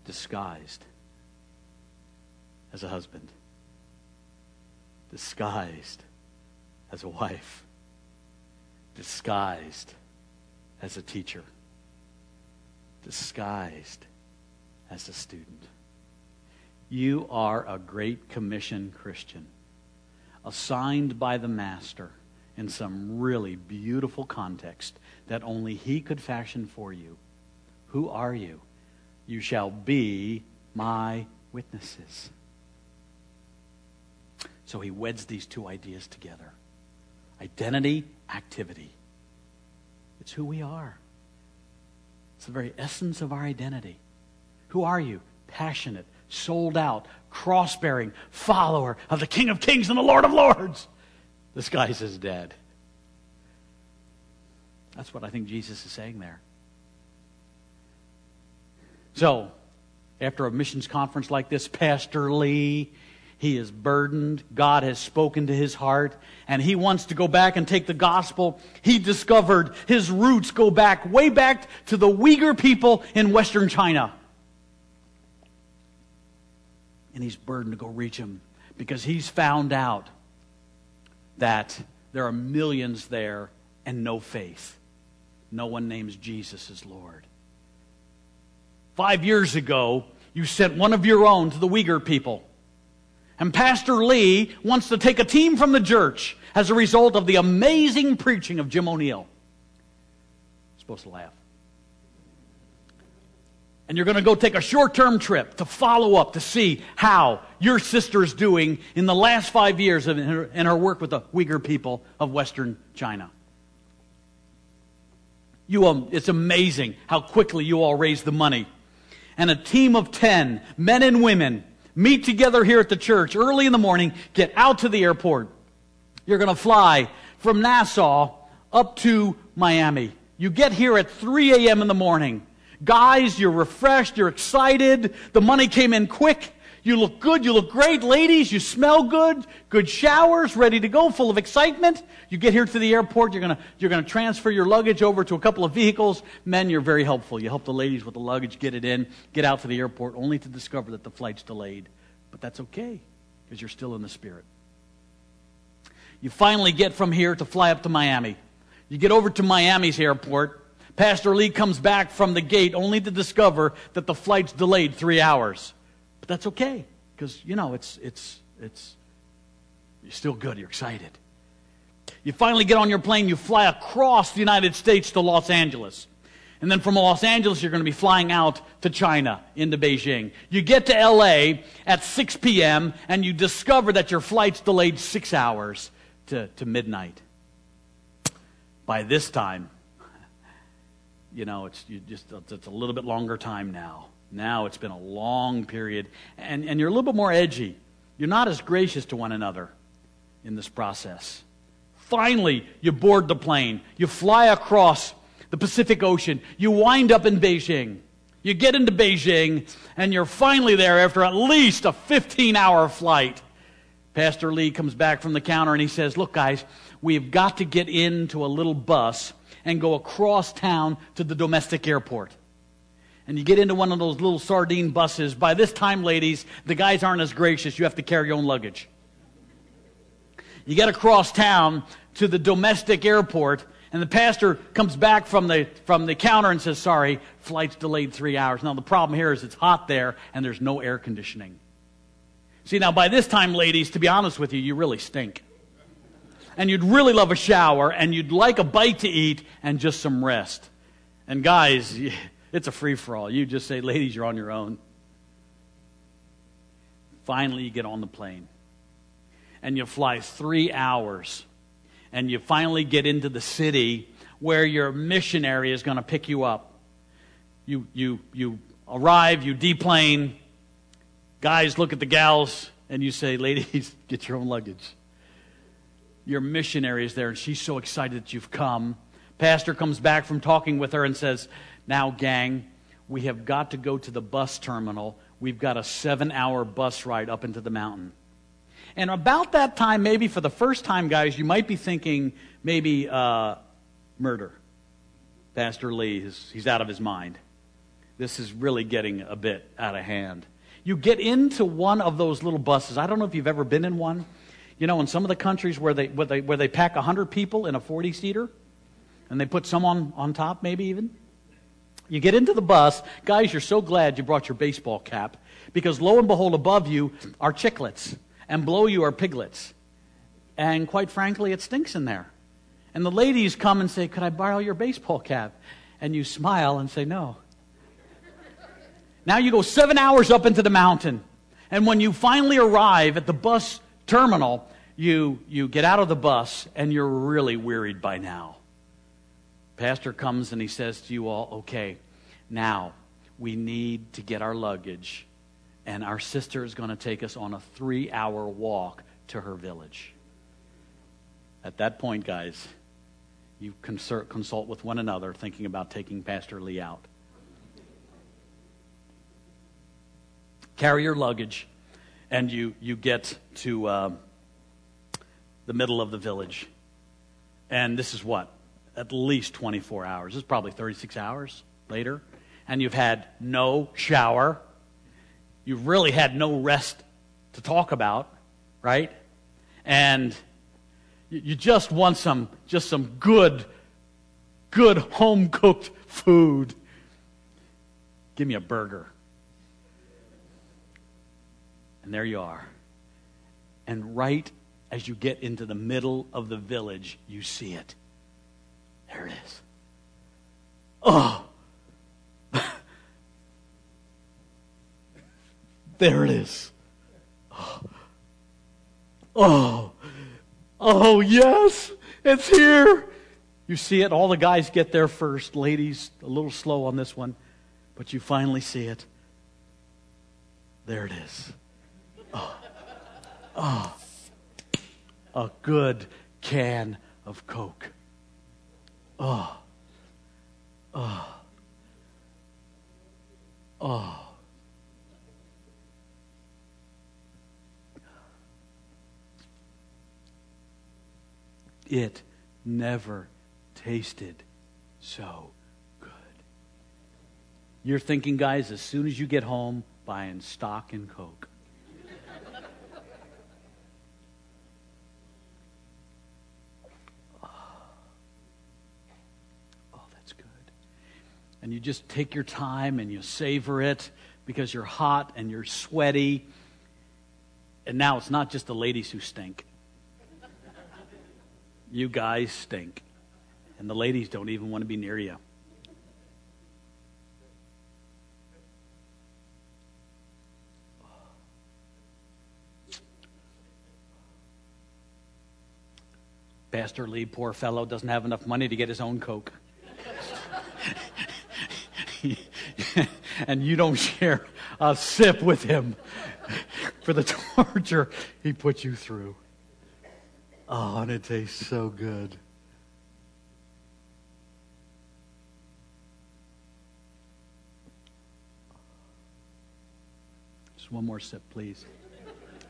Disguised as a husband, disguised as a wife, disguised as a teacher, disguised as a student. You are a Great Commission Christian, assigned by the Master in some really beautiful context that only He could fashion for you. Who are you? You shall be my witnesses. So he weds these two ideas together identity, activity. It's who we are, it's the very essence of our identity. Who are you? Passionate, sold out, cross bearing follower of the King of Kings and the Lord of Lords. This guy says dead. That's what I think Jesus is saying there. So, after a missions conference like this, Pastor Lee, he is burdened. God has spoken to his heart, and he wants to go back and take the gospel. He discovered his roots go back, way back to the Uyghur people in Western China. And he's burdened to go reach them because he's found out that there are millions there and no faith. No one names Jesus as Lord. Five years ago, you sent one of your own to the Uyghur people. And Pastor Lee wants to take a team from the church as a result of the amazing preaching of Jim O'Neill. Supposed to laugh. And you're going to go take a short term trip to follow up to see how your sister is doing in the last five years in her, in her work with the Uyghur people of Western China. You, um, it's amazing how quickly you all raise the money and a team of 10 men and women meet together here at the church early in the morning, get out to the airport. You're going to fly from Nassau up to Miami. You get here at 3 a.m. in the morning. Guys, you're refreshed, you're excited, the money came in quick. You look good. You look great. Ladies, you smell good. Good showers, ready to go, full of excitement. You get here to the airport. You're to you're gonna transfer your luggage over to a couple of vehicles. Men, you're very helpful. You help the ladies with the luggage, get it in, get out to the airport, only to discover that the flight's delayed. But that's okay because you're still in the spirit. You finally get from here to fly up to Miami. You get over to Miami's airport. Pastor Lee comes back from the gate only to discover that the flight's delayed three hours. But that's okay, because, you know, it's, it's, it's, you're still good. You're excited. You finally get on your plane, you fly across the United States to Los Angeles. And then from Los Angeles, you're going to be flying out to China, into Beijing. You get to LA at 6 p.m., and you discover that your flight's delayed six hours to, to midnight. By this time, you know, it's you just it's a little bit longer time now. Now it's been a long period, and, and you're a little bit more edgy. You're not as gracious to one another in this process. Finally, you board the plane. You fly across the Pacific Ocean. You wind up in Beijing. You get into Beijing, and you're finally there after at least a 15 hour flight. Pastor Lee comes back from the counter and he says, Look, guys, we've got to get into a little bus and go across town to the domestic airport. And you get into one of those little sardine buses. By this time, ladies, the guys aren't as gracious. You have to carry your own luggage. You get across town to the domestic airport, and the pastor comes back from the, from the counter and says, Sorry, flight's delayed three hours. Now, the problem here is it's hot there and there's no air conditioning. See, now by this time, ladies, to be honest with you, you really stink. And you'd really love a shower and you'd like a bite to eat and just some rest. And guys, it's a free for all. You just say, Ladies, you're on your own. Finally, you get on the plane and you fly three hours and you finally get into the city where your missionary is going to pick you up. You, you, you arrive, you deplane, guys look at the gals, and you say, Ladies, get your own luggage. Your missionary is there, and she's so excited that you've come. Pastor comes back from talking with her and says, Now, gang, we have got to go to the bus terminal. We've got a seven hour bus ride up into the mountain. And about that time, maybe for the first time, guys, you might be thinking maybe uh, murder. Pastor Lee, is, he's out of his mind. This is really getting a bit out of hand. You get into one of those little buses. I don't know if you've ever been in one. You know, in some of the countries where they, where they, where they pack 100 people in a 40 seater and they put some on, on top, maybe even. You get into the bus. Guys, you're so glad you brought your baseball cap because lo and behold, above you are chicklets and below you are piglets. And quite frankly, it stinks in there. And the ladies come and say, Could I borrow your baseball cap? And you smile and say, No. Now you go seven hours up into the mountain. And when you finally arrive at the bus terminal, you, you get out of the bus and you're really wearied by now. Pastor comes and he says to you all, Okay, now we need to get our luggage and our sister is going to take us on a three hour walk to her village. At that point, guys, you consult, consult with one another thinking about taking Pastor Lee out. Carry your luggage, and you, you get to uh, the middle of the village. And this is what? At least 24 hours. Is probably 36 hours later. And you've had no shower you've really had no rest to talk about, right? And you just want some, just some good, good home cooked food. Give me a burger. And there you are. And right as you get into the middle of the village, you see it. There it is. Oh, There it is. Oh. oh, oh, yes, it's here. You see it. All the guys get there first. Ladies, a little slow on this one, but you finally see it. There it is. Oh, oh, a good can of Coke. Oh, oh, oh. It never tasted so good. You're thinking, guys, as soon as you get home, buying stock and Coke. And you just take your time and you savor it because you're hot and you're sweaty. And now it's not just the ladies who stink. You guys stink. And the ladies don't even want to be near you. Pastor Lee, poor fellow, doesn't have enough money to get his own Coke. and you don't share a sip with him for the torture he put you through. Oh, and it tastes so good. Just one more sip, please.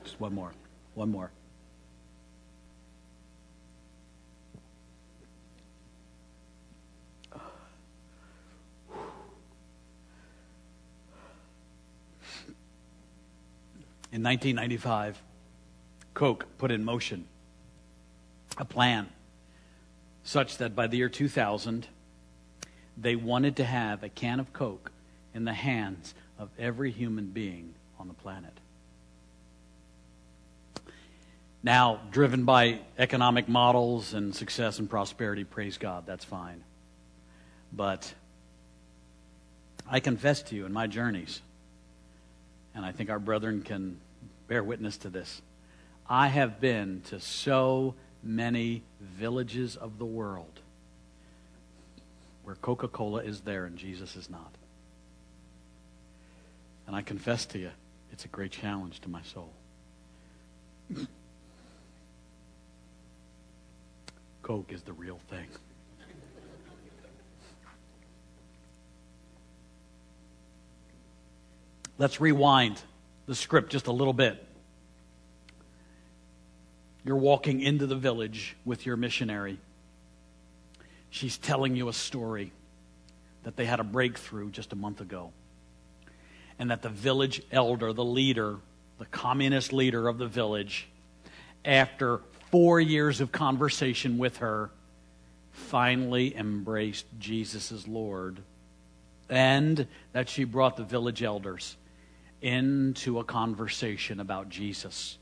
Just one more. One more. In 1995, Coke put in motion a plan such that by the year 2000, they wanted to have a can of Coke in the hands of every human being on the planet. Now, driven by economic models and success and prosperity, praise God, that's fine. But I confess to you in my journeys, and I think our brethren can bear witness to this. I have been to so many villages of the world where Coca Cola is there and Jesus is not. And I confess to you, it's a great challenge to my soul. Coke is the real thing. Let's rewind the script just a little bit. You're walking into the village with your missionary. She's telling you a story that they had a breakthrough just a month ago. And that the village elder, the leader, the communist leader of the village, after four years of conversation with her, finally embraced Jesus as Lord. And that she brought the village elders into a conversation about Jesus.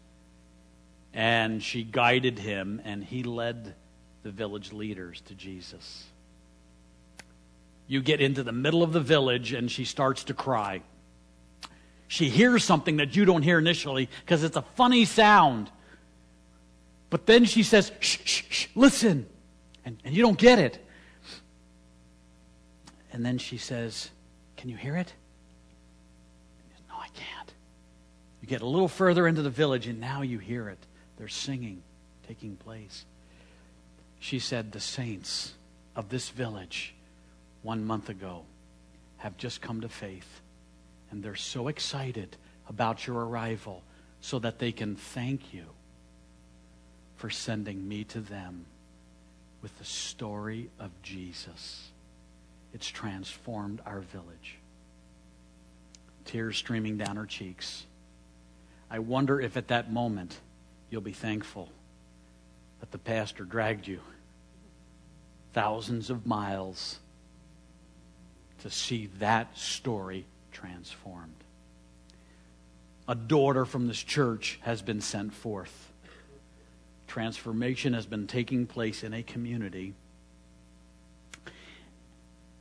And she guided him, and he led the village leaders to Jesus. You get into the middle of the village, and she starts to cry. She hears something that you don't hear initially because it's a funny sound. But then she says, shh, shh, shh, listen. And, and you don't get it. And then she says, Can you hear it? You get a little further into the village, and now you hear it. They're singing taking place. She said, The saints of this village one month ago have just come to faith, and they're so excited about your arrival so that they can thank you for sending me to them with the story of Jesus. It's transformed our village. Tears streaming down her cheeks. I wonder if at that moment you'll be thankful that the pastor dragged you thousands of miles to see that story transformed. A daughter from this church has been sent forth. Transformation has been taking place in a community.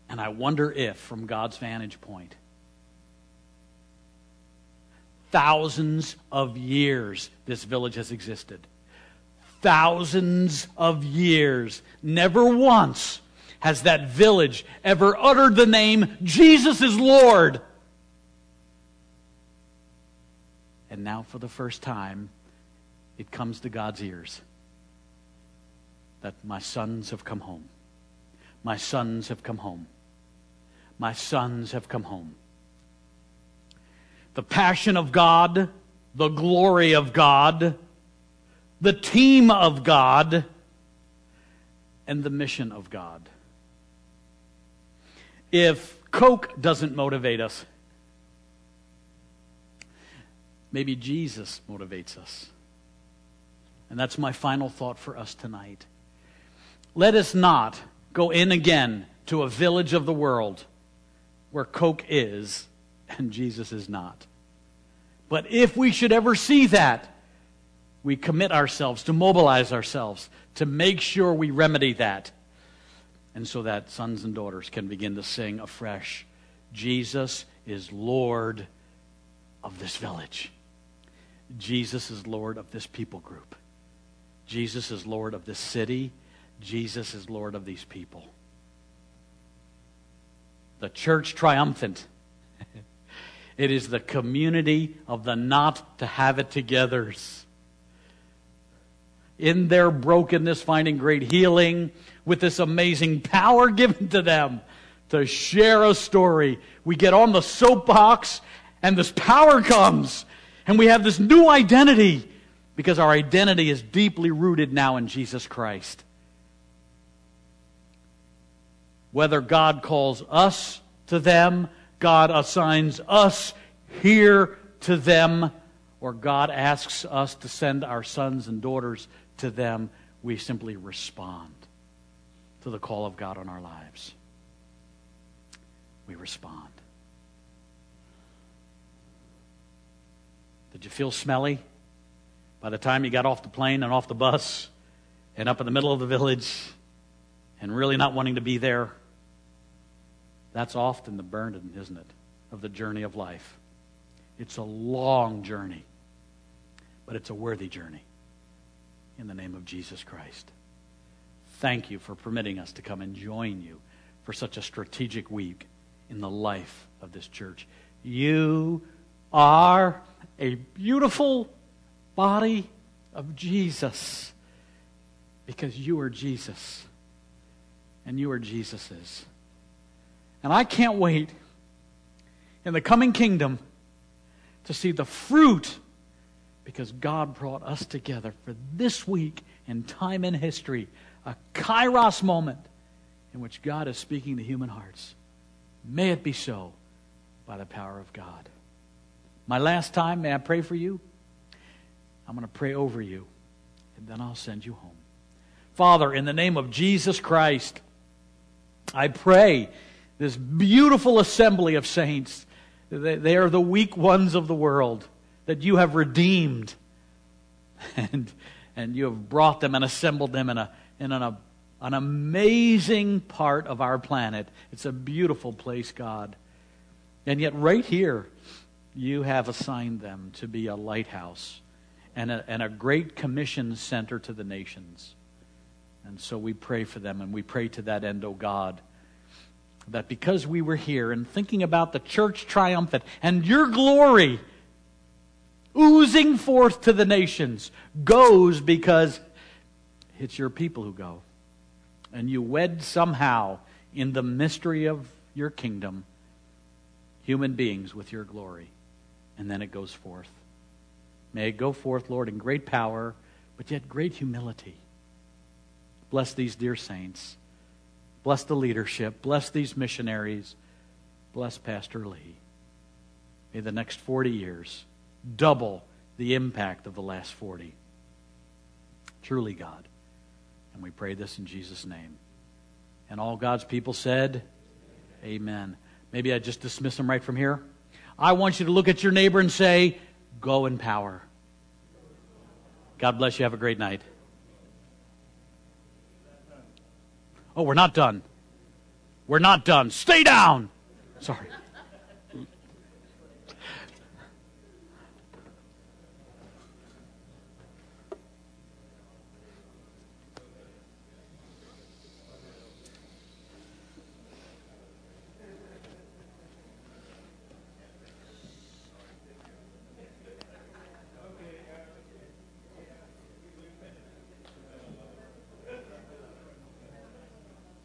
And I wonder if, from God's vantage point, thousands of years this village has existed. Thousands of years. Never once has that village ever uttered the name Jesus is Lord. And now, for the first time, it comes to God's ears that my sons have come home. My sons have come home. My sons have come home the passion of God, the glory of God, the team of God, and the mission of God. If Coke doesn't motivate us, maybe Jesus motivates us. And that's my final thought for us tonight. Let us not go in again to a village of the world where Coke is and Jesus is not. But if we should ever see that, we commit ourselves to mobilize ourselves to make sure we remedy that. And so that sons and daughters can begin to sing afresh Jesus is Lord of this village. Jesus is Lord of this people group. Jesus is Lord of this city. Jesus is Lord of these people. The church triumphant. It is the community of the not to have it togethers. In their brokenness, finding great healing with this amazing power given to them to share a story. We get on the soapbox, and this power comes, and we have this new identity because our identity is deeply rooted now in Jesus Christ. Whether God calls us to them, God assigns us here to them, or God asks us to send our sons and daughters to them, we simply respond to the call of God on our lives. We respond. Did you feel smelly by the time you got off the plane and off the bus and up in the middle of the village and really not wanting to be there? That's often the burden, isn't it, of the journey of life. It's a long journey, but it's a worthy journey in the name of Jesus Christ. Thank you for permitting us to come and join you for such a strategic week in the life of this church. You are a beautiful body of Jesus because you are Jesus and you are Jesus's. And I can't wait in the coming kingdom to see the fruit because God brought us together for this week in time and history, a kairos moment in which God is speaking to human hearts. May it be so by the power of God. My last time, may I pray for you? I'm going to pray over you, and then I'll send you home. Father, in the name of Jesus Christ, I pray this beautiful assembly of saints, they, are the weak ones of the world that you have redeemed and, and you have brought them and assembled them in, a, in an, an amazing part of our planet. It's a beautiful place, God. And yet, right here, you have assigned them to be a lighthouse and a, and a great commission center to the nations. And so we pray for them, and we pray to that end, O oh God, that because we were here and thinking about the church triumphant and your glory oozing forth to the nations goes because it's your people who go. And you wed somehow in the mystery of your kingdom human beings with your glory and then it goes forth. May it go forth, Lord, in great power, but yet great humility. Bless these dear saints. Bless the leadership. Bless these missionaries. Bless Pastor Lee. May the next 40 years double the impact of the last 40. Truly, God. And we pray this in Jesus' name. And all God's people said, Amen. Maybe I just dismiss them right from here. I want you to look at your neighbor and say, Go in power. God bless you. Have a great night. Oh, we're not done. We're not done. Stay down. Sorry.